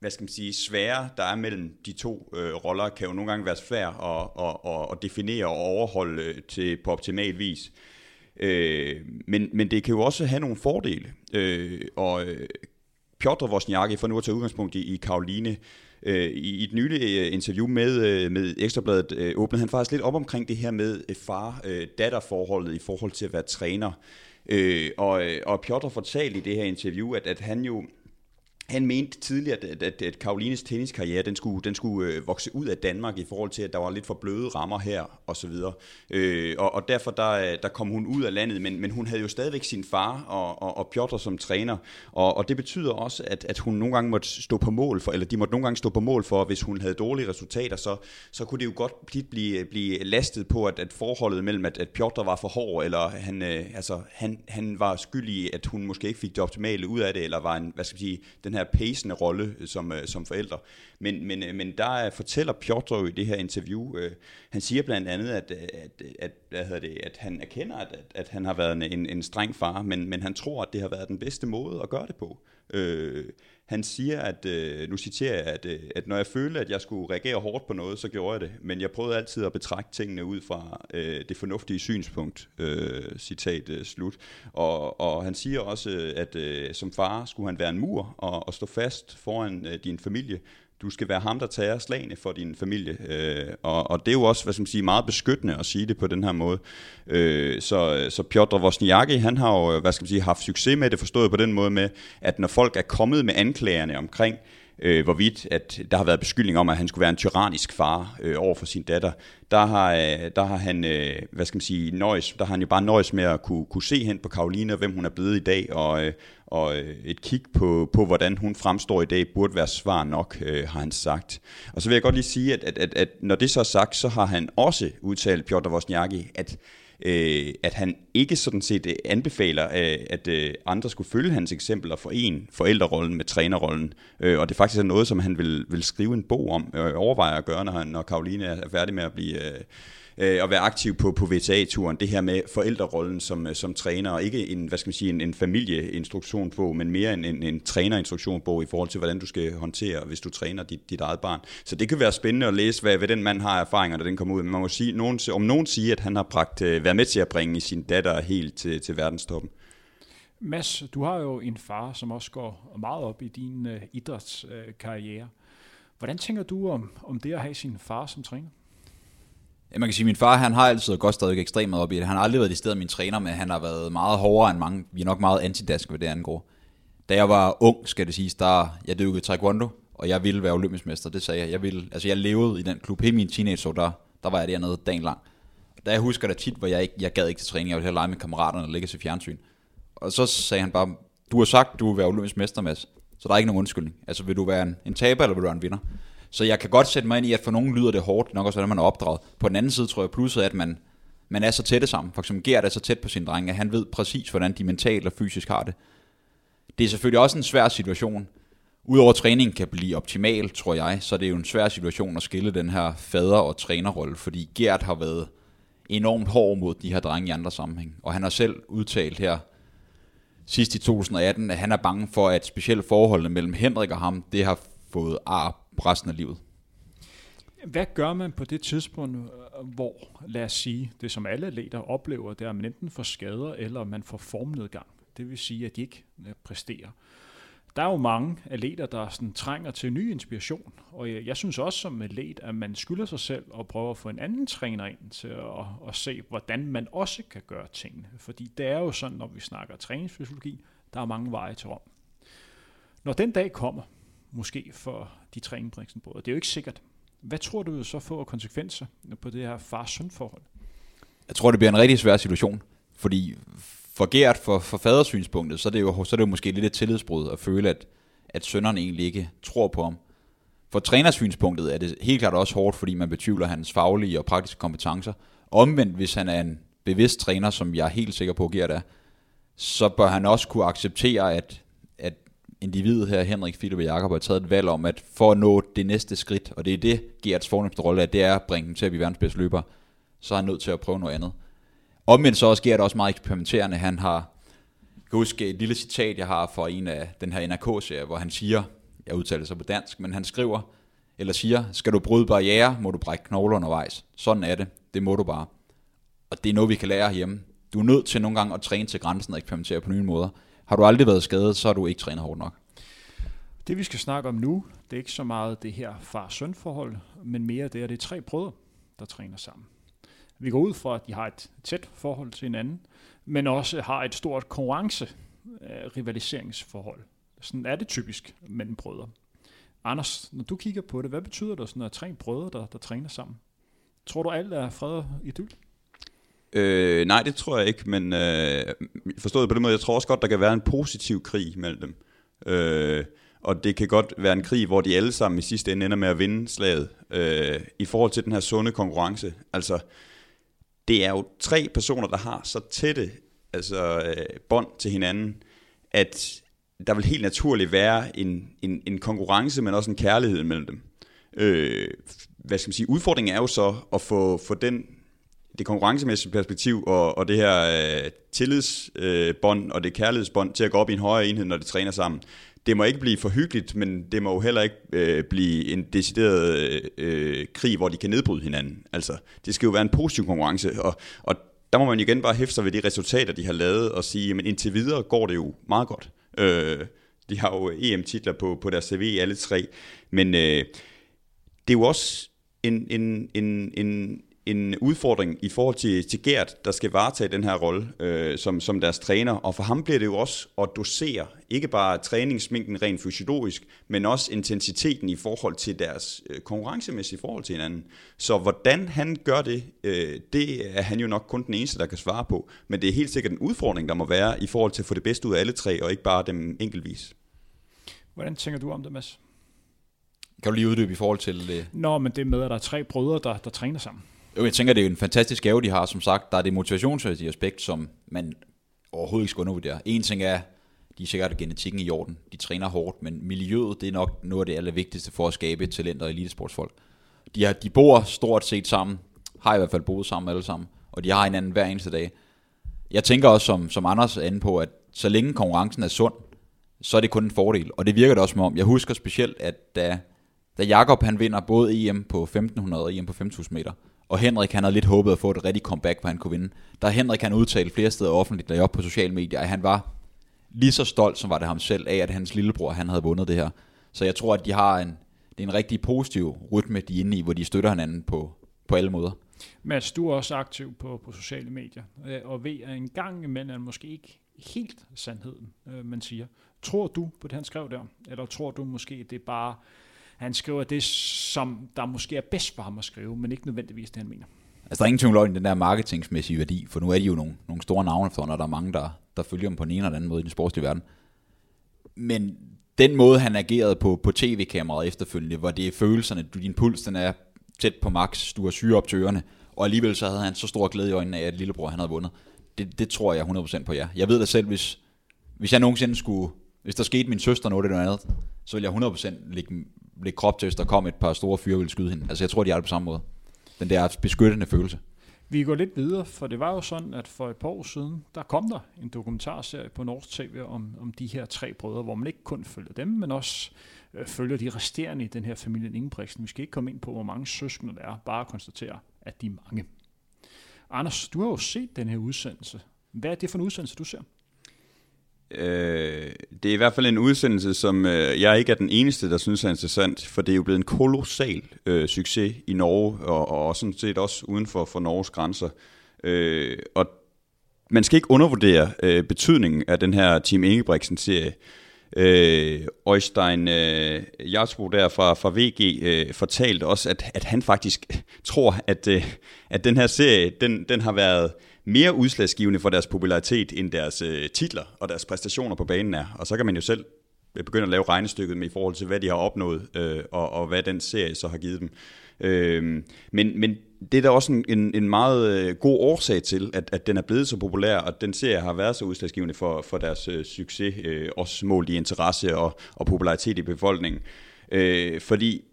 [SPEAKER 3] hvad skal man sige, svære, der er mellem de to øh, roller, kan jo nogle gange være svær at, at, at, at definere og overholde øh, til, på optimal vis. Øh, men, men det kan jo også have nogle fordele, øh, og øh, Piotr Wozniacki, for nu at tage udgangspunkt i, i Karoline, øh, i, i et nylige øh, interview med, øh, med Ekstrabladet øh, åbnede han faktisk lidt op omkring det her med øh, far-datter-forholdet i forhold til at være træner. Øh, og, og Piotr fortalte i det her interview, at, at han jo han mente tidligere, at, at, at Karolines tenniskarriere, den skulle, den skulle øh, vokse ud af Danmark i forhold til, at der var lidt for bløde rammer her, og så videre. Øh, og, og derfor der, øh, der kom hun ud af landet, men, men hun havde jo stadigvæk sin far og, og, og Piotr som træner, og, og det betyder også, at, at hun nogle gange måtte stå på mål for, eller de måtte nogle gange stå på mål for, hvis hun havde dårlige resultater, så, så kunne det jo godt blive, blive lastet på, at, at forholdet mellem, at, at Piotr var for hård, eller han, øh, altså, han, han var skyldig i, at hun måske ikke fik det optimale ud af det, eller var en, hvad skal jeg sige, den her pacende rolle øh, som, øh, som forældre. Men, men, øh, men der øh, fortæller Piotr jo i det her interview, øh, han siger blandt andet, at, øh, at, at, hvad hedder det, at han erkender, at, at han har været en, en streng far, men, men han tror, at det har været den bedste måde at gøre det på. Øh, han siger, at, øh, nu citerer jeg, at, øh, at når jeg følte, at jeg skulle reagere hårdt på noget, så gjorde jeg det. Men jeg prøvede altid at betragte tingene ud fra øh, det fornuftige synspunkt. Øh, citat øh, slut. Og, og han siger også, at øh, som far skulle han være en mur og, og stå fast foran øh, din familie du skal være ham, der tager slagene for din familie. Øh, og, og det er jo også hvad skal man sige, meget beskyttende at sige det på den her måde. Øh, så, så Piotr Wozniacki, han har jo hvad skal man sige, haft succes med det, forstået på den måde med, at når folk er kommet med anklagerne omkring, øh, hvorvidt at der har været beskyldning om, at han skulle være en tyrannisk far øh, over for sin datter, der har, øh, der har han, øh, hvad skal man sige, nøjes, der har han jo bare nøjes med at kunne, kunne se hen på Karoline, hvem hun er blevet i dag, og, øh, og øh, et kig på, på, hvordan hun fremstår i dag, burde være svar nok, øh, har han sagt. Og så vil jeg godt lige sige, at, at, at, at når det så er sagt, så har han også udtalt, Piotr Wozniacki, at øh, at han ikke sådan set øh, anbefaler, øh, at øh, andre skulle følge hans eksempel og forene forældrerollen med trænerrollen. Øh, og det faktisk er noget, som han vil, vil skrive en bog om, øh, overvejer at gøre, når, han, når Karoline er færdig med at blive... Øh, øh, at være aktiv på, på VTA-turen. Det her med forældrerollen som, øh, som træner, og ikke en, hvad skal man sige, en, en familieinstruktionsbog, men mere en, en, en trænerinstruktionsbog i forhold til, hvordan du skal håndtere, hvis du træner dit, dit eget barn. Så det kan være spændende at læse, hvad, hvad den mand har erfaringer, når den kommer ud. Men man må sige, nogen, om nogen siger, at han har bragt, øh, været med til at bringe sin datter helt til, til verdenstoppen.
[SPEAKER 1] Mads, du har jo en far, som også går meget op i din øh, idrætskarriere. Øh, Hvordan tænker du om, om det at have sin far som træner?
[SPEAKER 2] Ja, man kan sige, at min far han har altid gået stadig ekstremt meget op i det. Han har aldrig været i stedet min træner, men han har været meget hårdere end mange. Vi er nok meget antidask, hvad det angår. Da jeg var ung, skal det siges, der jeg dyrkede taekwondo, og jeg ville være olympisk mester, det sagde jeg. Jeg, ville, altså jeg levede i den klub hele min teenage, der, der var jeg dernede dagen lang. Da jeg husker der tit, hvor jeg ikke, jeg gad ikke til træning, jeg ville lege med kammeraterne og ligge til fjernsyn. Og så sagde han bare, du har sagt, du vil være olympisk mester, Mads, så der er ikke nogen undskyldning. Altså vil du være en, en taber, eller vil du være en vinder? Så jeg kan godt sætte mig ind i, at for nogen lyder det hårdt, nok også, hvordan man er opdraget. På den anden side tror jeg plusset at man, man er så tætte sammen. For eksempel Gert er så tæt på sin dreng, at han ved præcis, hvordan de mentalt og fysisk har det. Det er selvfølgelig også en svær situation, Udover at træningen kan blive optimal, tror jeg, så er det jo en svær situation at skille den her fader- og trænerrolle, fordi Gert har været enormt hård mod de her drenge i andre sammenhæng. Og han har selv udtalt her sidst i 2018, at han er bange for, at specielt forholdene mellem Henrik og ham, det har fået ar resten af livet.
[SPEAKER 1] Hvad gør man på det tidspunkt, øh, hvor, lad os sige, det som alle atleter oplever, det er, at man enten får skader, eller man får formnedgang. Det vil sige, at de ikke øh, præsterer. Der er jo mange atleter, der sådan trænger til ny inspiration, og jeg, jeg synes også som atlet, at man skylder sig selv og prøver at få en anden træner ind til at, at se, hvordan man også kan gøre tingene. Fordi det er jo sådan, når vi snakker træningsfysiologi, der er mange veje til Rom. Når den dag kommer, måske for de træningsbriksenbrødre, det er jo ikke sikkert. Hvad tror du så får konsekvenser på det her far-søn forhold?
[SPEAKER 2] Jeg tror, det bliver en rigtig svær situation, fordi for Gert, for, for fadersynspunktet, så er, det jo, så er det jo måske lidt et tillidsbrud at føle, at, at sønderne egentlig ikke tror på ham. For trænersynspunktet er det helt klart også hårdt, fordi man betvivler hans faglige og praktiske kompetencer. Omvendt, hvis han er en bevidst træner, som jeg er helt sikker på, Gert er, så bør han også kunne acceptere, at individet her, Henrik, Philip og Jakob, har taget et valg om, at for at nå det næste skridt, og det er det, Gerts fornemmeste rolle er, det er at bringe dem til at blive verdens bedste løber, så er han nødt til at prøve noget andet. Omvendt så også Gert også meget eksperimenterende. Han har, jeg kan huske et lille citat, jeg har fra en af den her NRK-serie, hvor han siger, jeg udtaler sig på dansk, men han skriver, eller siger, skal du bryde barriere, må du brække knogler undervejs. Sådan er det. Det må du bare. Og det er noget, vi kan lære hjemme. Du er nødt til nogle gange at træne til grænsen og eksperimentere på nye måder. Har du aldrig været skadet, så har du ikke trænet hårdt nok.
[SPEAKER 1] Det vi skal snakke om nu, det er ikke så meget det her far-søn forhold, men mere det, at det er tre brødre, der træner sammen. Vi går ud fra, at de har et tæt forhold til hinanden, men også har et stort konkurrence rivaliseringsforhold. Sådan er det typisk mellem brødre. Anders, når du kigger på det, hvad betyder det sådan at tre brødre, der, der træner sammen? Tror du alt er fred og idyll?
[SPEAKER 3] Øh, nej, det tror jeg ikke, men øh, forstået på den måde, jeg tror også godt, der kan være en positiv krig mellem dem. Øh, og det kan godt være en krig, hvor de alle sammen i sidste ende ender med at vinde slaget øh, i forhold til den her sunde konkurrence. Altså, det er jo tre personer, der har så tætte altså, øh, bånd til hinanden, at der vil helt naturligt være en, en, en konkurrence, men også en kærlighed mellem dem. Øh, hvad skal man sige, udfordringen er jo så at få, få den, det konkurrencemæssige perspektiv og, og det her øh, tillidsbånd øh, og det kærlighedsbånd til at gå op i en højere enhed, når de træner sammen det må ikke blive for hyggeligt, men det må jo heller ikke øh, blive en decideret øh, krig, hvor de kan nedbryde hinanden. Altså, det skal jo være en positiv konkurrence, og, og der må man igen bare hæfte sig ved de resultater, de har lavet, og sige, men indtil videre går det jo meget godt. Øh, de har jo EM-titler på, på deres CV, alle tre, men øh, det er jo også en, en, en, en, en udfordring i forhold til, til Gert, der skal varetage den her rolle øh, som, som deres træner. Og for ham bliver det jo også at dosere, ikke bare træningsmængden rent fysiologisk, men også intensiteten i forhold til deres øh, konkurrencemæssige forhold til hinanden. Så hvordan han gør det, øh, det er han jo nok kun den eneste, der kan svare på. Men det er helt sikkert en udfordring, der må være i forhold til at få det bedste ud af alle tre, og ikke bare dem enkeltvis.
[SPEAKER 1] Hvordan tænker du om det, Mads?
[SPEAKER 2] Kan du lige uddybe i forhold til... Øh...
[SPEAKER 1] Nå, men det med, at der er tre brødre, der, der træner sammen.
[SPEAKER 2] Jo, jeg tænker, det er en fantastisk gave, de har, som sagt. Der er det motivationsmæssige aspekt, som man overhovedet ikke skal undervurdere. En ting er, de er sikkert genetikken i orden. De træner hårdt, men miljøet, det er nok noget af det allervigtigste for at skabe talent og elitesportsfolk. De, har, de bor stort set sammen, har i hvert fald boet sammen alle sammen, og de har hinanden hver eneste dag. Jeg tænker også, som, som Anders er inde på, at så længe konkurrencen er sund, så er det kun en fordel. Og det virker det også som om, jeg husker specielt, at da, da Jakob han vinder både EM på 1500 og EM på 5000 meter, og Henrik han havde lidt håbet at få et rigtig comeback, hvor han kunne vinde. Der Henrik han udtalte flere steder offentligt, der op på sociale medier, at han var lige så stolt, som var det ham selv, af at hans lillebror han havde vundet det her. Så jeg tror, at de har en, det er en rigtig positiv rytme, de er inde i, hvor de støtter hinanden på, på alle måder.
[SPEAKER 1] Mads, du er også aktiv på, på sociale medier, øh, og ved at en gang imellem er måske ikke helt sandheden, øh, man siger. Tror du på det, han skrev der? Eller tror du måske, det er bare han skriver det, som der måske er bedst for ham at skrive, men ikke nødvendigvis det, han mener.
[SPEAKER 2] Altså, der er ingen tvivl om den der marketingsmæssige værdi, for nu er de jo nogle, nogle store navne for, når der er mange, der, der følger dem på en eller anden måde i den sportslige verden. Men den måde, han agerede på, på tv-kameraet efterfølgende, hvor det er følelserne, du, din puls den er tæt på max, du har syre op til ørerne, og alligevel så havde han så stor glæde i øjnene af, at lillebror han havde vundet. Det, det tror jeg 100% på ja. Jeg ved da selv, hvis, hvis jeg nogensinde skulle, hvis der skete min søster noget eller noget andet, så vil jeg 100% lægge, lægge krop til, hvis der kom et par store fyre, ville skyde hende. Altså jeg tror, de er det på samme måde. Den der beskyttende følelse.
[SPEAKER 1] Vi går lidt videre, for det var jo sådan, at for et par år siden, der kom der en dokumentarserie på Norsk TV om, om de her tre brødre, hvor man ikke kun følger dem, men også øh, følger de resterende i den her familie Ingebrigtsen. Vi skal ikke komme ind på, hvor mange søskende der er, bare konstatere, at de er mange. Anders, du har jo set den her udsendelse. Hvad er det for en udsendelse, du ser?
[SPEAKER 3] Øh, det er i hvert fald en udsendelse, som øh, jeg ikke er den eneste, der synes er interessant, for det er jo blevet en kolossal øh, succes i Norge, og, og sådan set også uden for, for Norges grænser. Øh, og man skal ikke undervurdere øh, betydningen af den her Team Ingebrigtsen-serie. Øh, Øjstein øh, Jarsbo der fra, fra VG øh, fortalte også, at, at han faktisk tror, at, øh, at den her serie, den, den har været mere udslagsgivende for deres popularitet, end deres øh, titler og deres præstationer på banen er. Og så kan man jo selv øh, begynde at lave regnestykket med i forhold til, hvad de har opnået, øh, og, og hvad den serie så har givet dem. Øh, men, men det er da også en, en meget øh, god årsag til, at, at den er blevet så populær, og den serie har været så udslagsgivende for, for deres øh, succes, øh, også målt i interesse og, og popularitet i befolkningen. Øh, fordi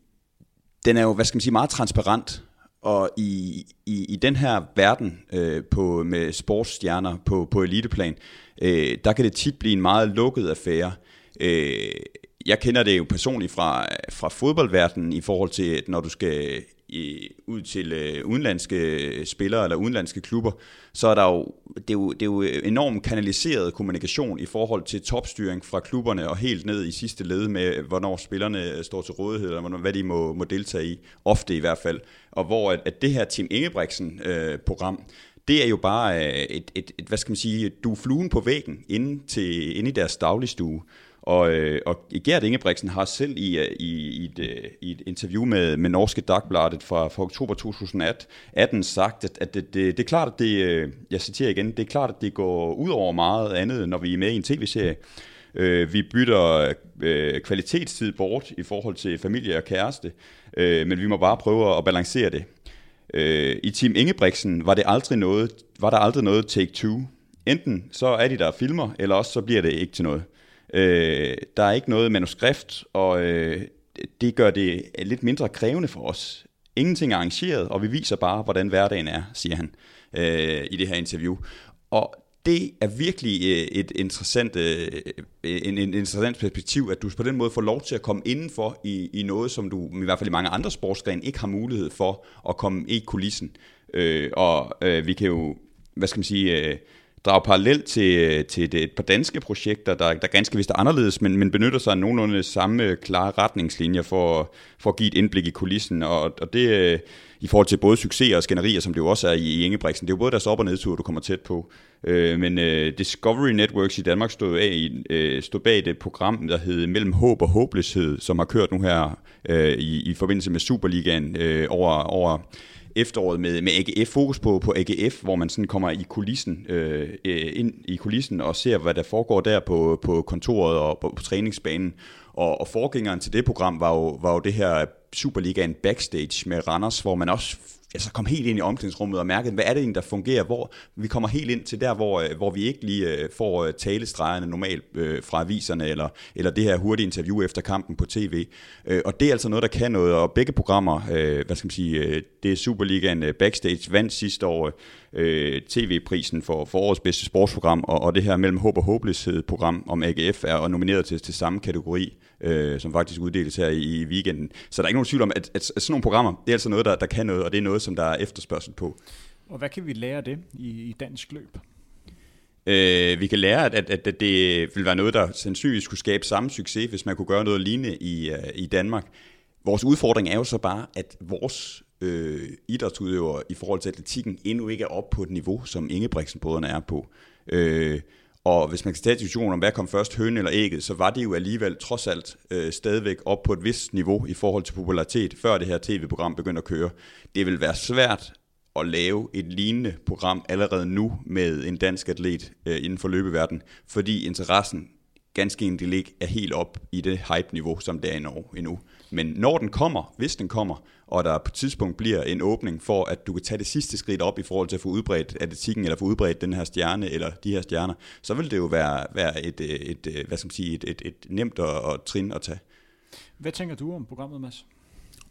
[SPEAKER 3] den er jo, hvad skal man sige, meget transparent, og i, i, i den her verden øh, på, med sportsstjerner på, på eliteplan, øh, der kan det tit blive en meget lukket affære. Øh, jeg kender det jo personligt fra, fra fodboldverdenen i forhold til, at når du skal i, ud til øh, udenlandske spillere eller udenlandske klubber, så er der jo det, er jo, det er jo enormt kanaliseret kommunikation i forhold til topstyring fra klubberne og helt ned i sidste led med, hvornår spillerne står til rådighed, eller hvad de må, må deltage i, ofte i hvert fald. Og hvor at, at det her Team Ingebrigtsen-program, øh, det er jo bare øh, et, et, et, hvad skal man sige, du er fluen på væggen inde, til, inde i deres dagligstue. Og, øh, og Gert Ingebrigtsen har selv i, øh, i, i, et, øh, i et interview med, med Norske Dagbladet fra, fra oktober 2018 sagt, at, at det, det, det er klart, at det, øh, jeg citerer igen, det er klart, at det går ud over meget andet, når vi er med i en tv-serie. vi bytter kvalitetstid bort i forhold til familie og kæreste, men vi må bare prøve at balancere det. I Team Ingebrigtsen var, det aldrig noget, var der aldrig noget take two. Enten så er de der filmer, eller også så bliver det ikke til noget. Øh, der er ikke noget manuskript, og øh, det gør det lidt mindre krævende for os. Ingenting er arrangeret, og vi viser bare, hvordan hverdagen er, siger han øh, i det her interview. Og det er virkelig øh, et interessant, øh, en, en interessant perspektiv, at du på den måde får lov til at komme indenfor i, i noget, som du i hvert fald i mange andre sportsgrene ikke har mulighed for at komme i kulissen. Øh, og øh, vi kan jo, hvad skal man sige, øh, drage parallel til, til et par danske projekter, der, der ganske vist er anderledes, men, men benytter sig af nogenlunde samme klare retningslinjer for, for at give et indblik i kulissen. Og, og det øh, i forhold til både succeser og skænderier, som det jo også er i, i Ingebrigtsen. Det er jo både deres op- og nedtur, du kommer tæt på. Øh, men øh, Discovery Networks i Danmark stod, af, øh, stod bag det program, der hed Mellem Håb og Håbløshed, som har kørt nu her øh, i, i forbindelse med Superligaen øh, over, over efteråret med, med AGF, fokus på, på AGF, hvor man sådan kommer i kulissen, øh, øh, ind i kulissen og ser, hvad der foregår der på, på kontoret og på, på træningsbanen. Og, og forgængeren til det program var jo, var jo det her Superligaen backstage med Randers, hvor man også altså kom helt ind i omklædningsrummet og mærkede, hvad er det egentlig, der fungerer, hvor vi kommer helt ind til der, hvor, øh, hvor vi ikke lige øh, får øh, talestregerne normalt fra aviserne, eller, eller det her hurtige interview efter kampen på tv. Og det er altså noget, der kan noget, og begge programmer, hvad skal man sige, det er Superligaen Backstage vandt sidste år øh, tv-prisen for, for årets bedste sportsprogram, og, og det her mellem håb og håbløshed program om AGF er nomineret til, til samme kategori, øh, som faktisk uddeles her i, i weekenden. Så der er ikke nogen tvivl om, at, at, at sådan nogle programmer, det er altså noget, der, der kan noget, og det er noget, som der er efterspørgsel på.
[SPEAKER 1] Og hvad kan vi lære af det i, i dansk løb?
[SPEAKER 3] Øh, vi kan lære, at, at, at det vil være noget, der sandsynligvis skulle skabe samme succes, hvis man kunne gøre noget lignende i, uh, i Danmark. Vores udfordring er jo så bare, at vores øh, idrætsudøvere i forhold til atletikken endnu ikke er op på et niveau, som Ingebrigtsen-brødrene er på. Øh, og hvis man kan tage diskussionen om, hvad kom først, høn eller ægget, så var det jo alligevel trods alt øh, stadigvæk op på et vist niveau i forhold til popularitet, før det her tv-program begyndte at køre. Det vil være svært at lave et lignende program allerede nu med en dansk atlet øh, inden for løbeverden, fordi interessen ganske enkelt ikke er helt op i det hype-niveau, som det er i Norge endnu. Men når den kommer, hvis den kommer, og der på et tidspunkt bliver en åbning for, at du kan tage det sidste skridt op i forhold til at få udbredt atletikken, eller få udbredt den her stjerne, eller de her stjerner, så vil det jo være, være et, et, et, hvad skal man sige, et, et, et nemt og, og trin at tage.
[SPEAKER 1] Hvad tænker du om programmet, Mads?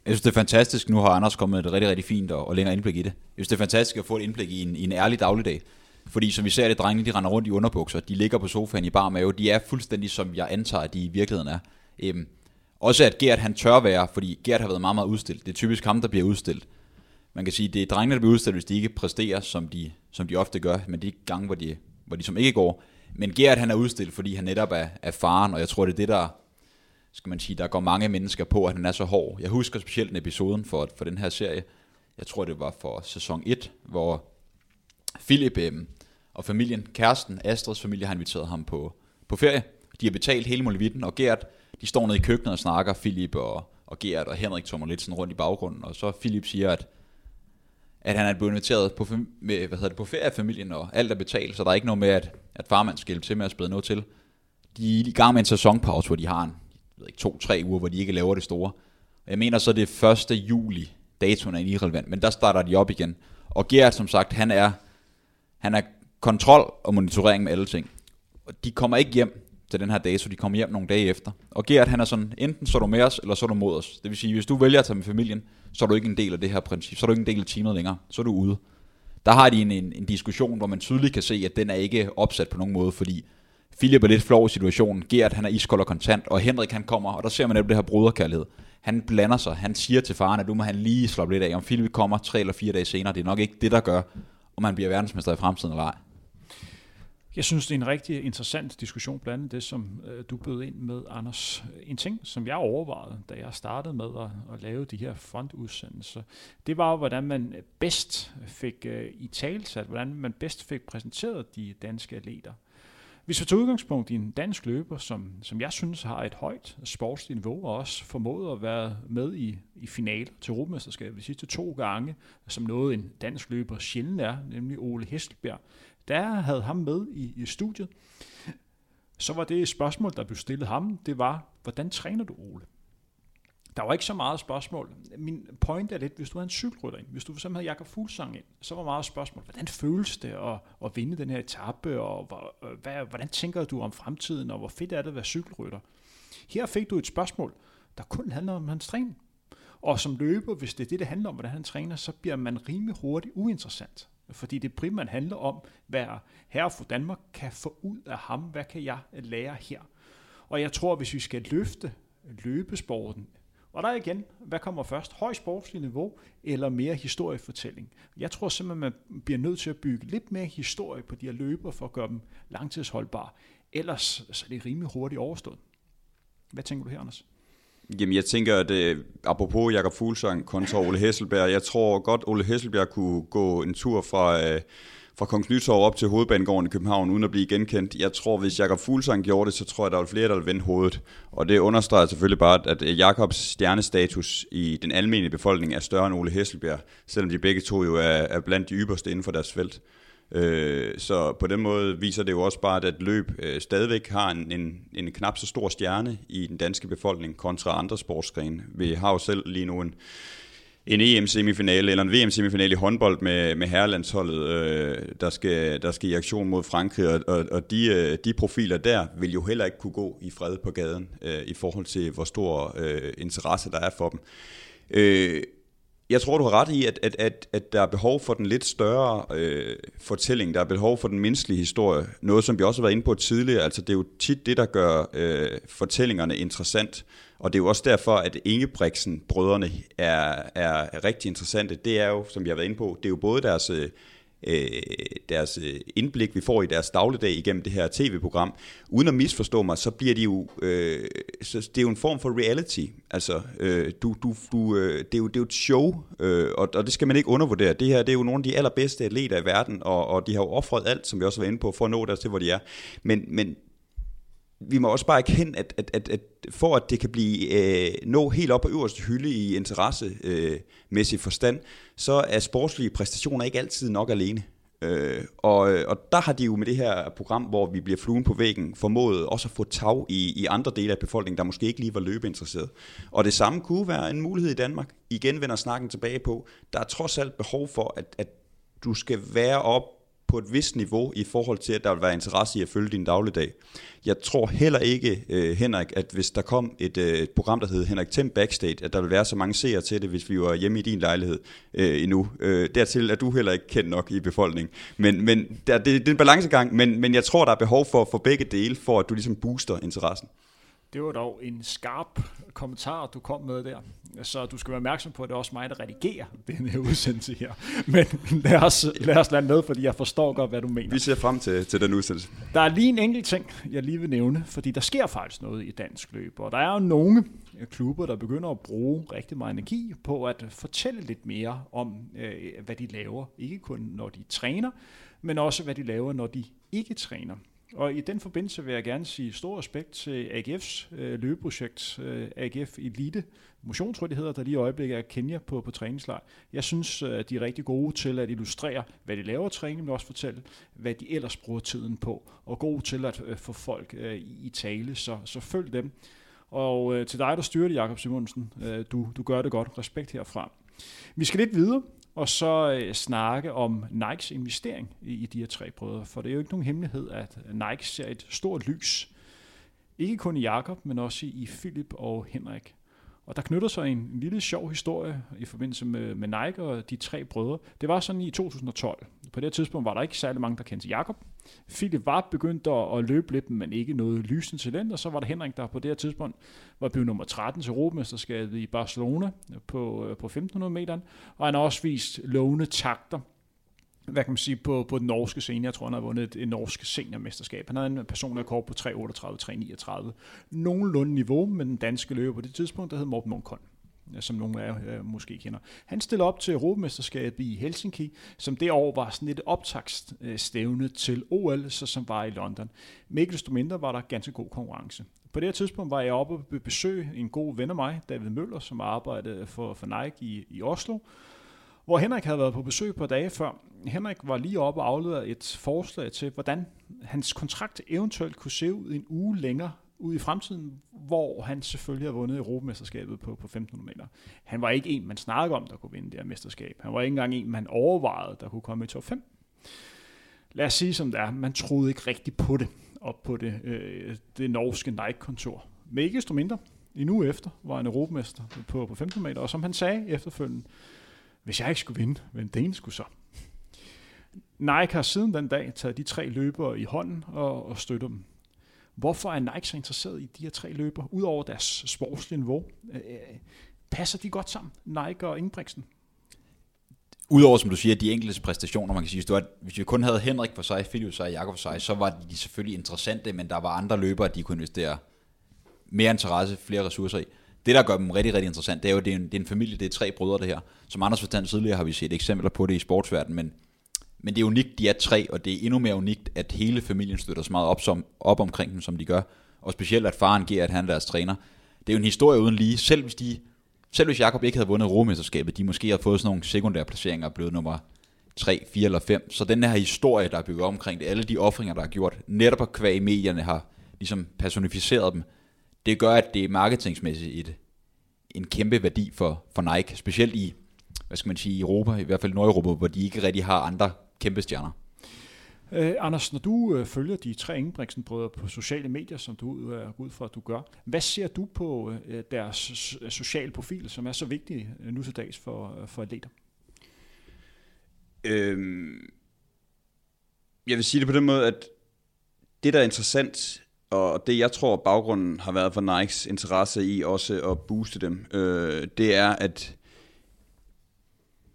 [SPEAKER 2] Jeg synes, det er fantastisk. Nu har Anders kommet et rigtig, rigtig fint og, og længere indblik i det. Jeg synes, det er fantastisk at få et indblik i en, i en ærlig dagligdag. Fordi som vi ser det, drengene, de render rundt i underbukser, de ligger på sofaen i bar mave, de er fuldstændig, som jeg antager, at de i virkeligheden er. Øhm, også at Gert han tør være, fordi Gert har været meget, meget udstillet. Det er typisk ham, der bliver udstillet. Man kan sige, det er drengene, der bliver udstillet, hvis de ikke præsterer, som de, som de ofte gør, men de gange, hvor de, hvor de som ikke går. Men Gert han er udstillet, fordi han netop er, er faren, og jeg tror, det er det, der, skal man sige, der går mange mennesker på, at han er så hård. Jeg husker specielt en episoden for, for den her serie. Jeg tror, det var for sæson 1, hvor Philip øh, og familien, kæresten, Astrids familie, har inviteret ham på, på ferie. De har betalt hele muligheden, og Gert, de står nede i køkkenet og snakker, Philip og, og Gert og Henrik tommer lidt sådan rundt i baggrunden, og så Philip siger, at, at han er blevet inviteret på, med, hvad hedder det, på ferie af familien, og alt er betalt, så der er ikke noget med, at, at farmand skal hjælpe til med at spille noget til. De er i gang med en sæsonpause, hvor de har en, jeg ved ikke, to-tre uger, hvor de ikke laver det store. Jeg mener så, det er 1. juli, datoen er irrelevant, men der starter de op igen. Og Gert, som sagt, han er, han er kontrol og monitorering med alle ting. Og de kommer ikke hjem til den her dato, de kommer hjem nogle dage efter. Og Gert, han er sådan, enten så er du med os, eller så er du mod os. Det vil sige, hvis du vælger at tage med familien, så er du ikke en del af det her princip, så er du ikke en del af teamet længere, så er du ude. Der har de en, en, en diskussion, hvor man tydeligt kan se, at den er ikke opsat på nogen måde, fordi Philip er lidt flov i situationen, Gert han er iskold og kontant, og Henrik han kommer, og der ser man netop det her bruderkærlighed. Han blander sig, han siger til faren, at du må han lige slappe lidt af, om Philip kommer tre eller fire dage senere, det er nok ikke det, der gør, om man bliver verdensmester i fremtiden eller ej.
[SPEAKER 1] Jeg synes, det er en rigtig interessant diskussion, blandt andet det, som øh, du bød ind med, Anders. En ting, som jeg overvejede, da jeg startede med at, at lave de her frontudsendelser, det var, hvordan man bedst fik øh, i talsat, hvordan man bedst fik præsenteret de danske atleter. Hvis vi tager udgangspunkt i en dansk løber, som, som jeg synes har et højt sportsligt niveau, og også formået at være med i, i finaler til Europamesterskabet de sidste to gange, som noget en dansk løber sjældent er, nemlig Ole da der havde ham med i, i studiet. Så var det et spørgsmål, der blev stillet ham, det var, hvordan træner du Ole? Der var ikke så meget spørgsmål. Min point er lidt, hvis du havde en cykelrytter ind, hvis du for eksempel havde Jakob Fuglsang ind, så var meget spørgsmål, hvordan føles det at, at vinde den her etape, og øh, hvad, hvordan tænker du om fremtiden, og hvor fedt er det at være cykelrytter? Her fik du et spørgsmål, der kun handler om hans træning. Og som løber, hvis det er det, det handler om, hvordan han træner, så bliver man rimelig hurtigt uinteressant. Fordi det primært handler om, hvad herre for Danmark kan få ud af ham. Hvad kan jeg lære her? Og jeg tror, hvis vi skal løfte løbesporten og der igen, hvad kommer først? Høj sportslig niveau eller mere historiefortælling? Jeg tror simpelthen, man bliver nødt til at bygge lidt mere historie på de her løber for at gøre dem langtidsholdbare. Ellers så er det rimelig hurtigt overstået. Hvad tænker du her, Anders?
[SPEAKER 3] Jamen jeg tænker, at uh, apropos Jakob Fuglsang kontra Ole Hesselberg, jeg tror godt, Ole Hesselberg kunne gå en tur fra... Uh, fra Kongens Nytorv op til hovedbanegården i København, uden at blive genkendt. Jeg tror, hvis Jakob Fuglsang gjorde det, så tror jeg, der var flere, der ville vende hovedet. Og det understreger selvfølgelig bare, at Jakobs stjernestatus i den almindelige befolkning er større end Ole Hesselberg, selvom de begge to jo er, er blandt de ypperste inden for deres felt. Øh, så på den måde viser det jo også bare, at løb øh, stadigvæk har en, en, en knap så stor stjerne i den danske befolkning kontra andre sportsgrene. Vi har jo selv lige nu en, en EM-semifinale eller en VM-semifinale i håndbold med, med herrelandsholdet, øh, der, skal, der skal i aktion mod Frankrig, og, og, og de, øh, de profiler der vil jo heller ikke kunne gå i fred på gaden øh, i forhold til, hvor stor øh, interesse der er for dem. Øh, jeg tror, du har ret i, at, at, at, at der er behov for den lidt større øh, fortælling. Der er behov for den menneskelige historie. Noget, som vi også har været inde på tidligere. Altså, det er jo tit det, der gør øh, fortællingerne interessant. Og det er jo også derfor, at Ingebrigtsen-brødrene er, er rigtig interessante. Det er jo, som vi har været inde på, det er jo både deres... Øh, Øh, deres øh, indblik, vi får i deres dagligdag igennem det her tv-program. Uden at misforstå mig, så bliver de jo, øh, så det er jo en form for reality. Altså, øh, du, du, du, øh, det, er jo, det er jo et show, øh, og, og det skal man ikke undervurdere. Det her det er jo nogle af de allerbedste atleter i verden, og, og de har jo offret alt, som vi også var inde på, for at nå der til, hvor de er. Men, men vi må også bare erkende, at, at, at, at for at det kan blive øh, nå helt op på øverste hylde i interessemæssig øh, forstand, så er sportslige præstationer ikke altid nok alene. Øh, og, øh, og der har de jo med det her program, hvor vi bliver fluen på væggen, formået også at få tag i, i andre dele af befolkningen, der måske ikke lige var løbeinteresseret. Og det samme kunne være en mulighed i Danmark. Igen vender snakken tilbage på, der er trods alt behov for, at, at du skal være op på et vist niveau i forhold til, at der vil være interesse i at følge din dagligdag. Jeg tror heller ikke, øh, Henrik, at hvis der kom et, øh, et program, der hed Henrik Tim Backstage, at der vil være så mange seere til det, hvis vi var hjemme i din lejlighed øh, endnu. Øh, dertil er du heller ikke kendt nok i befolkningen. Men, men der, det, det er en balancegang, men, men jeg tror, der er behov for, for begge dele, for at du ligesom booster interessen.
[SPEAKER 1] Det var dog en skarp kommentar, du kom med der. Så du skal være opmærksom på, at det er også mig, der redigerer den her [LAUGHS] udsendelse her. Men lad os, lad os lade med, fordi jeg forstår godt, hvad du mener.
[SPEAKER 3] Vi ser frem til, til den udsendelse.
[SPEAKER 1] Der er lige en enkelt ting, jeg lige vil nævne, fordi der sker faktisk noget i dansk løb. Og der er jo nogle klubber, der begynder at bruge rigtig meget energi på at fortælle lidt mere om, øh, hvad de laver. Ikke kun når de træner, men også hvad de laver, når de ikke træner. Og i den forbindelse vil jeg gerne sige stor respekt til AGF's øh, løbeprojekt, øh, AGF Elite Motionsrådigheder, der lige i øjeblikket er Kenya på, på træningslejr. Jeg synes, øh, de er rigtig gode til at illustrere, hvad de laver træning, men også fortælle, hvad de ellers bruger tiden på, og gode til at øh, få folk øh, i tale, så, så følg dem. Og øh, til dig, der styrer det, Jakob Simonsen, øh, du, du gør det godt. Respekt herfra. Vi skal lidt videre og så øh, snakke om Nikes investering i, i de her tre brødre. For det er jo ikke nogen hemmelighed, at Nike ser et stort lys. Ikke kun i Jakob, men også i Philip og Henrik. Og der knytter sig en, en lille sjov historie i forbindelse med, med Nike og de tre brødre. Det var sådan i 2012. På det tidspunkt var der ikke særlig mange, der kendte Jakob. Philip var begyndt at, løbe lidt, men ikke noget lysende talent. Og så var der Henrik, der på det her tidspunkt var blevet nummer 13 til Europamesterskabet i Barcelona på, øh, på 1500 meter. Og han har også vist lovende takter hvad kan man sige, på, på den norske scene. Jeg tror, han har vundet et, et norsk seniormesterskab. Han havde en personlig rekord på 3.38-3.39. Nogenlunde niveau med den danske løber på det tidspunkt, der hed Morten Munkholm Øh, som nogle af jer øh, måske kender. Han stillede op til Europamesterskabet i Helsinki, som det år var sådan et optagsstævne til OL, så som var i London. Men ikke desto mindre var der ganske god konkurrence. På det her tidspunkt var jeg oppe og besøg en god ven af mig, David Møller, som arbejdede for, for Nike i, i Oslo, hvor Henrik havde været på besøg på dage før. Henrik var lige oppe og afleverede et forslag til, hvordan hans kontrakt eventuelt kunne se ud en uge længere ud i fremtiden, hvor han selvfølgelig har vundet Europamesterskabet på, på 1500 meter. Han var ikke en, man snakkede om, der kunne vinde det her mesterskab. Han var ikke engang en, man overvejede, der kunne komme i top 5. Lad os sige som det er, man troede ikke rigtigt på det, op på det, øh, det norske Nike-kontor. Men ikke desto mindre, en uge efter var han europamester på, på 15 meter, og som han sagde efterfølgende, hvis jeg ikke skulle vinde, hvem det skulle så? Nike har siden den dag taget de tre løbere i hånden og, og støtter dem. Hvorfor er Nike så interesseret i de her tre løbere, udover deres sportslige niveau? Øh, øh passer de godt sammen, Nike og Ingebrigtsen?
[SPEAKER 2] Udover, som du siger, de enkelte præstationer, man kan sige, hvis, hvis vi kun havde Henrik for sig, Philip for sig og Jakob for sig, så var de selvfølgelig interessante, men der var andre løbere, de kunne investere mere interesse, flere ressourcer i. Det, der gør dem rigtig, rigtig interessant, det er jo, at det er en, det er en familie, det er tre brødre, det her. Som Anders fortalte tidligere, har vi set eksempler på det i sportsverdenen, men, men det er unikt, de er tre, og det er endnu mere unikt, at hele familien støtter så meget op, som, op omkring dem, som de gør. Og specielt, at faren giver, at han er deres træner. Det er jo en historie uden lige. Selv hvis, de, selv hvis Jakob ikke havde vundet Romesterskabet, de måske havde fået sådan nogle sekundære placeringer og blevet nummer 3, 4 eller 5. Så den her historie, der er bygget omkring det, alle de offringer, der er gjort, netop på kvæg i medierne har ligesom personificeret dem, det gør, at det er marketingsmæssigt et, en kæmpe værdi for, for Nike, specielt i, hvad skal man sige, Europa, i hvert fald Nordeuropa, hvor de ikke rigtig har andre kæmpe stjerner.
[SPEAKER 1] Uh, Anders, når du uh, følger de tre Ingebrigtsen-brødre på sociale medier, som du uh, er ud for, at du gør, hvad ser du på uh, deres sociale profil, som er så vigtig uh, nu til dags for, uh, for atleter?
[SPEAKER 3] Øhm, jeg vil sige det på den måde, at det, der er interessant og det jeg tror baggrunden har været for Nikes interesse i også at booste dem, øh, det er at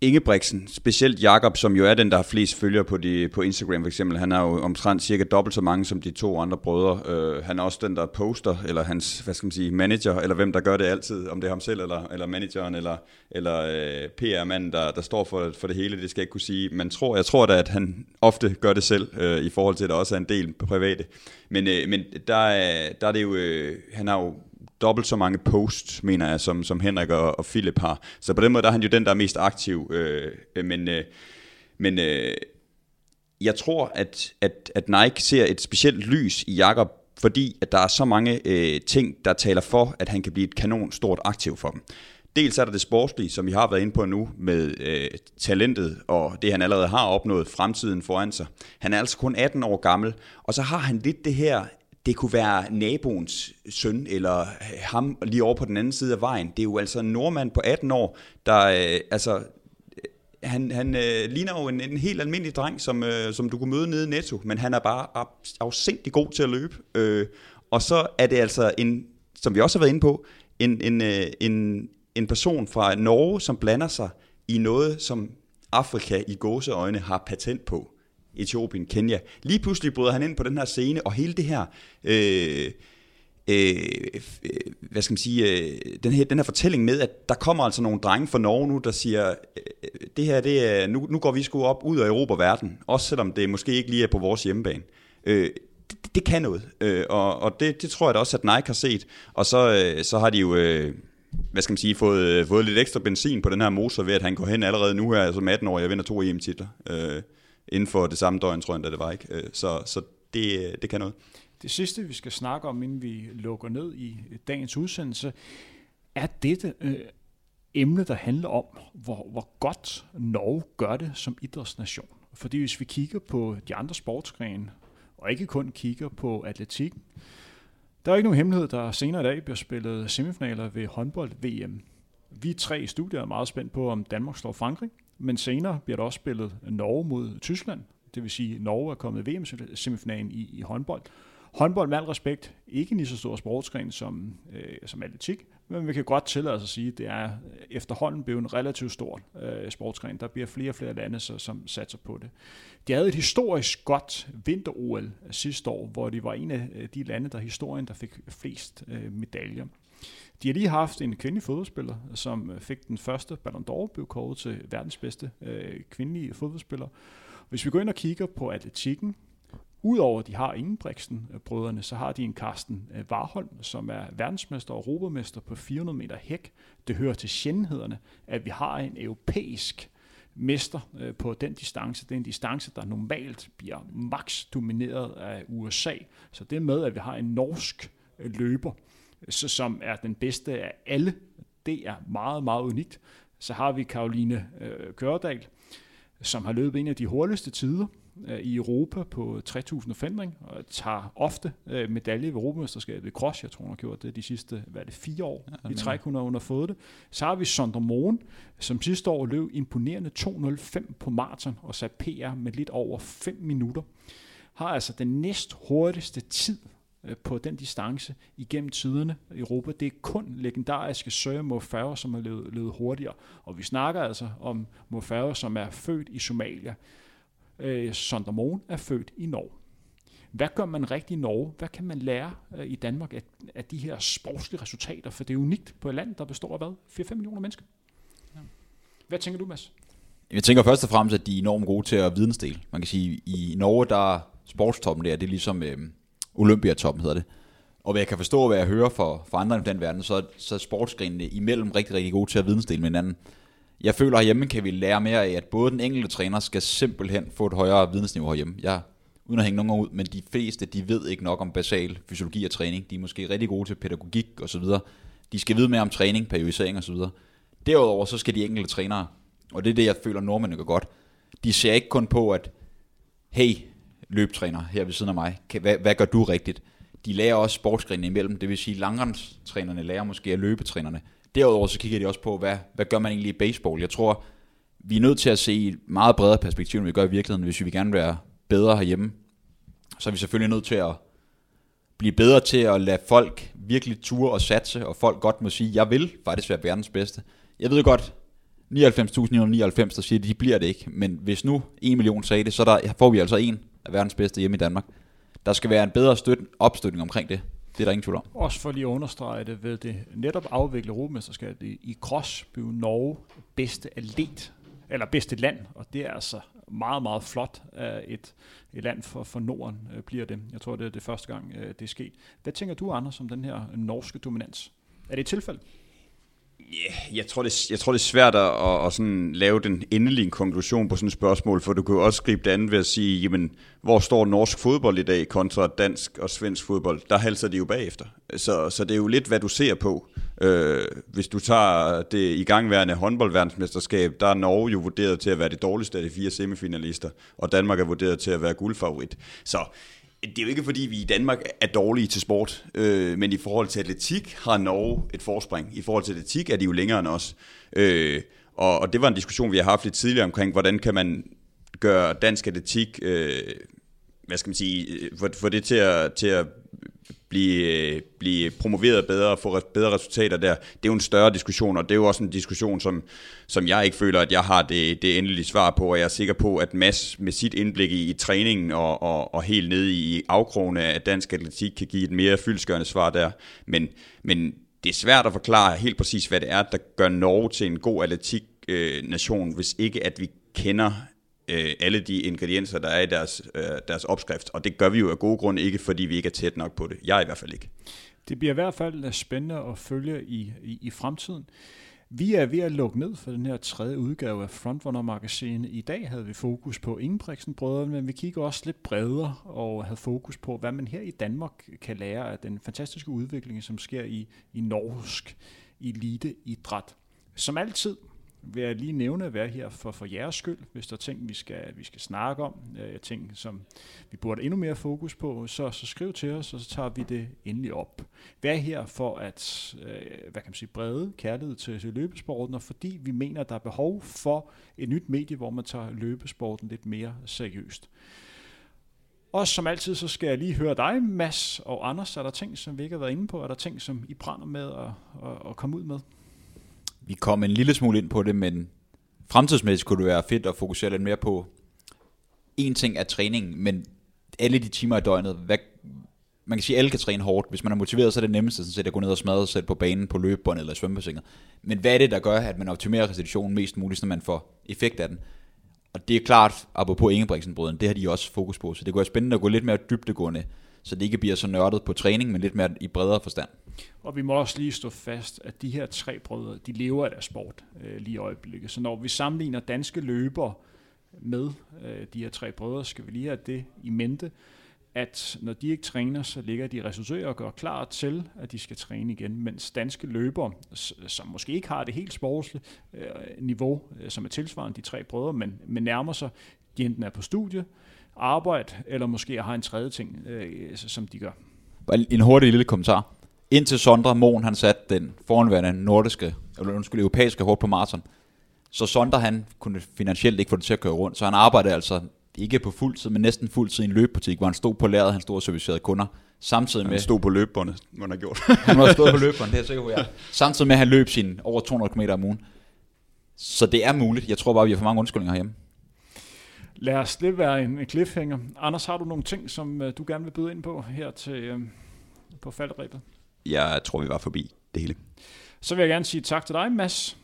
[SPEAKER 3] Ingebrigtsen, specielt Jakob, som jo er den, der har flest følgere på, de, på Instagram for eksempel, han har jo omtrent cirka dobbelt så mange som de to andre brødre. Øh, han er også den, der poster, eller hans, hvad skal man sige, manager, eller hvem der gør det altid, om det er ham selv, eller, eller manageren, eller, eller øh, PR-manden, der, der står for, for det hele, det skal jeg ikke kunne sige. Men tror, jeg tror da, at han ofte gør det selv, øh, i forhold til, at der også er en del på private. Men, øh, men der, er, der er det jo, øh, han har jo dobbelt så mange posts, mener jeg, som, som Henrik og, og Philip har. Så på den måde der er han jo den, der er mest aktiv. Øh, øh, men øh, men øh, jeg tror, at, at, at Nike ser et specielt lys i Jakob, fordi at der er så mange øh, ting, der taler for, at han kan blive et kanon stort aktiv for dem. dels er der det sportslige, som vi har været inde på nu, med øh, talentet og det, han allerede har opnået, fremtiden foran sig. Han er altså kun 18 år gammel, og så har han lidt det her det kunne være naboens søn, eller ham lige over på den anden side af vejen. Det er jo altså en nordmand på 18 år, der øh, altså øh, han, han øh, ligner jo en, en helt almindelig dreng, som, øh, som du kunne møde nede i Netto, men han er bare afsindig god til at løbe. Øh, og så er det altså en, som vi også har været inde på, en, en, øh, en, en person fra Norge, som blander sig i noget, som Afrika i gåseøjne har patent på. Etiopien, Kenya. Lige pludselig bryder han ind på den her scene, og hele det her... Øh, øh, øh, hvad skal man sige, øh, den, her, den her fortælling med, at der kommer altså nogle drenge fra Norge nu, der siger, øh, det her, det er, nu, nu går vi sgu op ud af Europa og verden, også selvom det måske ikke lige er på vores hjemmebane. Øh, det, det kan noget, øh, og, og det, det tror jeg da også, at Nike har set, og så, øh, så har de jo... Øh, hvad skal man sige, fået, øh, fået lidt ekstra benzin på den her motor ved, at han går hen allerede nu her, altså som 18 år, jeg vinder to EM-titler. Øh, inden for det samme døgn, tror jeg, det var ikke. Øh, så, så det, øh, det kan noget.
[SPEAKER 1] Det sidste, vi skal snakke om, inden vi lukker ned i dagens udsendelse, er dette øh, emne, der handler om, hvor, hvor godt Norge gør det som idrætsnation. Fordi hvis vi kigger på de andre sportsgrene, og ikke kun kigger på atletik, der er ikke nogen hemmelighed, der senere i dag bliver spillet semifinaler ved håndbold-VM. Vi tre i studiet er meget spændt på, om Danmark slår Frankrig, men senere bliver der også spillet Norge mod Tyskland. Det vil sige, at Norge er kommet i VM-semifinalen i, i håndbold. Håndbold med al respekt, ikke en lige så stor sportsgren som, øh, som atletik, men vi kan godt tillade os at sige, at det er efterhånden blevet en relativt stor øh, sportsgren. Der bliver flere og flere lande, så, som satser på det. De havde et historisk godt vinter-OL sidste år, hvor de var en af øh, de lande, der historien, der fik flest øh, medaljer. De har lige haft en kvindelig fodboldspiller, som øh, fik den første Ballon d'Or, blev kåret til verdens bedste øh, kvindelige fodboldspiller. Hvis vi går ind og kigger på atletikken, Udover at de har Ingebrigtsen-brødrene, øh, så har de en Carsten øh, Warholm, som er verdensmester og europamester på 400 meter hæk. Det hører til sjældenhederne, at vi har en europæisk mester på den distance. Det er en distance, der normalt bliver max domineret af USA. Så det med, at vi har en norsk løber, så, som er den bedste af alle. Det er meget, meget unikt. Så har vi Karoline øh, Kørdal, som har løbet en af de hurtigste tider øh, i Europa på 3000 forandring, og tager ofte øh, medalje ved Europamesterskabet i cross. Jeg tror, hun har gjort det de sidste hvad er det, fire år ja, i træk, hun har, hun har fået det. Så har vi Sondre Moen, som sidste år løb imponerende 2.05 på maraton og satte PR med lidt over 5 minutter. Har altså den næst hurtigste tid på den distance igennem tiderne i Europa. Det er kun legendariske Søren Mo Farah, som har levet, levet hurtigere. Og vi snakker altså om Mo Farah, som er født i Somalia. Øh, Sondre Moen er født i Norge. Hvad gør man rigtigt i Norge? Hvad kan man lære øh, i Danmark af, af de her sportslige resultater? For det er unikt på et land, der består af hvad? 4-5 millioner mennesker. Hvad tænker du, Mads?
[SPEAKER 2] Jeg tænker først og fremmest, at de er enormt gode til at vidensdele. Man kan sige, i Norge, der er sportstoppen der, det er ligesom øh, Olympiatoppen hedder det. Og hvad jeg kan forstå, hvad jeg hører for, for andre i den verden, så, så er sportsgrenene imellem rigtig, rigtig gode til at vidensdele med hinanden. Jeg føler, at hjemme kan vi lære mere af, at både den enkelte træner skal simpelthen få et højere vidensniveau herhjemme. Jeg, uden at hænge nogen ud, men de fleste, de ved ikke nok om basal fysiologi og træning. De er måske rigtig gode til pædagogik og så videre. De skal vide mere om træning, periodisering og så videre. Derudover så skal de enkelte trænere, og det er det, jeg føler, nordmændene gør godt. De ser ikke kun på, at hey, løbetræner her ved siden af mig. Hvad, hvad gør du rigtigt? De lærer også sportsgrenene imellem, det vil sige langrenstrænerne lærer måske af løbetrænerne. Derudover så kigger de også på, hvad, hvad gør man egentlig i baseball? Jeg tror, vi er nødt til at se i et meget bredere perspektiv, end vi gør i virkeligheden, hvis vi vil gerne være bedre herhjemme. Så er vi selvfølgelig nødt til at blive bedre til at lade folk virkelig ture og satse, og folk godt må sige, jeg vil faktisk være verdens bedste. Jeg ved godt, 99.999, der siger, at de bliver det ikke, men hvis nu 1 million sagde det, så der, får vi altså en er verdens bedste hjemme i Danmark. Der skal være en bedre støt, opstøtning omkring det. Det er der ingen tvivl om.
[SPEAKER 1] Også for lige at understrege det, ved det netop afvikle Europamesterskabet i cross blev Norge bedste atlet, eller bedste land, og det er altså meget, meget flot at et, et land for, for Norden øh, bliver det. Jeg tror, det er det første gang, øh, det er sket. Hvad tænker du, Anders, om den her norske dominans? Er det et tilfælde?
[SPEAKER 3] Yeah, jeg, tror, det, jeg tror, det er svært at, at, at sådan lave den endelige konklusion på sådan et spørgsmål, for du kan jo også gribe det andet ved at sige, jamen, hvor står norsk fodbold i dag kontra dansk og svensk fodbold? Der halser de jo bagefter. Så, så det er jo lidt, hvad du ser på. Øh, hvis du tager det igangværende håndboldverdensmesterskab, der er Norge jo vurderet til at være det dårligste af de fire semifinalister, og Danmark er vurderet til at være guldfavorit. Så det er jo ikke fordi, vi i Danmark er dårlige til sport, øh, men i forhold til atletik har Norge et forspring. I forhold til atletik er de jo længere end os. Øh, og, og det var en diskussion, vi har haft lidt tidligere omkring, hvordan kan man gøre dansk atletik, øh, hvad skal man sige, øh, få, det til at, til at blive, øh, blive promoveret bedre og få bedre resultater der, det er jo en større diskussion, og det er jo også en diskussion, som, som jeg ikke føler, at jeg har det, det endelige svar på, og jeg er sikker på, at Mads med sit indblik i, i træningen og, og, og helt ned i afkrogene af dansk atletik kan give et mere fyldskørende svar der, men, men det er svært at forklare helt præcis, hvad det er, der gør Norge til en god atletik øh, nation, hvis ikke at vi kender øh, alle de ingredienser, der er i deres, øh, deres opskrift. Og det gør vi jo af gode grunde ikke, fordi vi ikke er tæt nok på det. Jeg er i hvert fald ikke.
[SPEAKER 1] Det bliver i hvert fald øh, spændende at følge i, i, i fremtiden. Vi er ved at lukke ned for den her tredje udgave af Frontrunner-magasinet. I dag havde vi fokus på Ingebrigtsen brødrene, men vi kigger også lidt bredere og havde fokus på, hvad man her i Danmark kan lære af den fantastiske udvikling, som sker i, i norsk eliteidræt. Som altid vil jeg lige nævne at være her for, for jeres skyld, hvis der er ting, vi skal, vi skal snakke om, øh, ting, som vi burde endnu mere fokus på, så, så skriv til os, og så tager vi det endelig op. Vær her for at øh, hvad kan man sige, brede kærlighed til, til løbesporten, og fordi vi mener, at der er behov for et nyt medie, hvor man tager løbesporten lidt mere seriøst. Og som altid, så skal jeg lige høre dig, Mads og Anders. Er der ting, som vi ikke har været inde på? Er der ting, som I brænder med at, at, at komme ud med?
[SPEAKER 2] Vi kom en lille smule ind på det, men fremtidsmæssigt kunne det være fedt at fokusere lidt mere på en ting er træningen, men alle de timer i døgnet, hvad, man kan sige, at alle kan træne hårdt. Hvis man er motiveret, så er det nemmeste sådan set, at gå ned og smadre sig på banen på løbebåndet eller svømmebassinet. Men hvad er det, der gør, at man optimerer restitutionen mest muligt, så man får effekt af den? Og det er klart, apropos Ingebrigtsen-brøden, det har de også fokus på. Så det kunne være spændende at gå lidt mere dybdegående, så det ikke bliver så nørdet på træning, men lidt mere i bredere forstand.
[SPEAKER 1] Og vi må også lige stå fast, at de her tre brødre, de lever af deres sport øh, lige i øjeblikket. Så når vi sammenligner danske løbere med øh, de her tre brødre, skal vi lige have det i mente, at når de ikke træner, så ligger de ressourcer og gør klar til, at de skal træne igen, mens danske løbere, som måske ikke har det helt sportslige øh, niveau, øh, som er tilsvarende de tre brødre, men, men nærmer sig, de enten er på studie, arbejde, eller måske har en tredje ting, øh, som de gør.
[SPEAKER 2] En hurtig lille kommentar. Indtil Sondre Mohn, han satte den foranværende nordiske, eller undskyld, europæiske hårdt på maraton, så Sondre, han kunne finansielt ikke få det til at køre rundt, så han arbejdede altså ikke på fuld tid, men næsten fuld tid i en løbebutik, hvor han stod på lageret, han stod og servicerede kunder, samtidig med...
[SPEAKER 3] Han stod på løbebåndet, må han have gjort. [LAUGHS]
[SPEAKER 2] han var stået på [LAUGHS] løbebåndet, det er jeg sikker på, ja. Samtidig med, at han løb sin over 200 km om ugen. Så det er muligt. Jeg tror bare, vi har for mange undskyldninger herhjemme.
[SPEAKER 1] Lad os det være en cliffhanger. Anders, har du nogle ting, som uh, du gerne vil byde ind på her til, uh, på faldrebet?
[SPEAKER 3] Jeg tror, vi var forbi det hele.
[SPEAKER 1] Så vil jeg gerne sige tak til dig, Mads.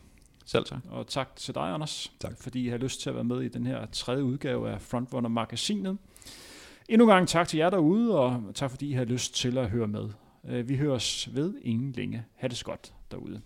[SPEAKER 2] Selv tak.
[SPEAKER 1] Og tak til dig, Anders.
[SPEAKER 3] Tak.
[SPEAKER 1] Fordi I har lyst til at være med i den her tredje udgave af Frontrunner-magasinet. Endnu en gang tak til jer derude, og tak fordi I har lyst til at høre med. Vi høres ved ingen længe. Ha' det godt derude.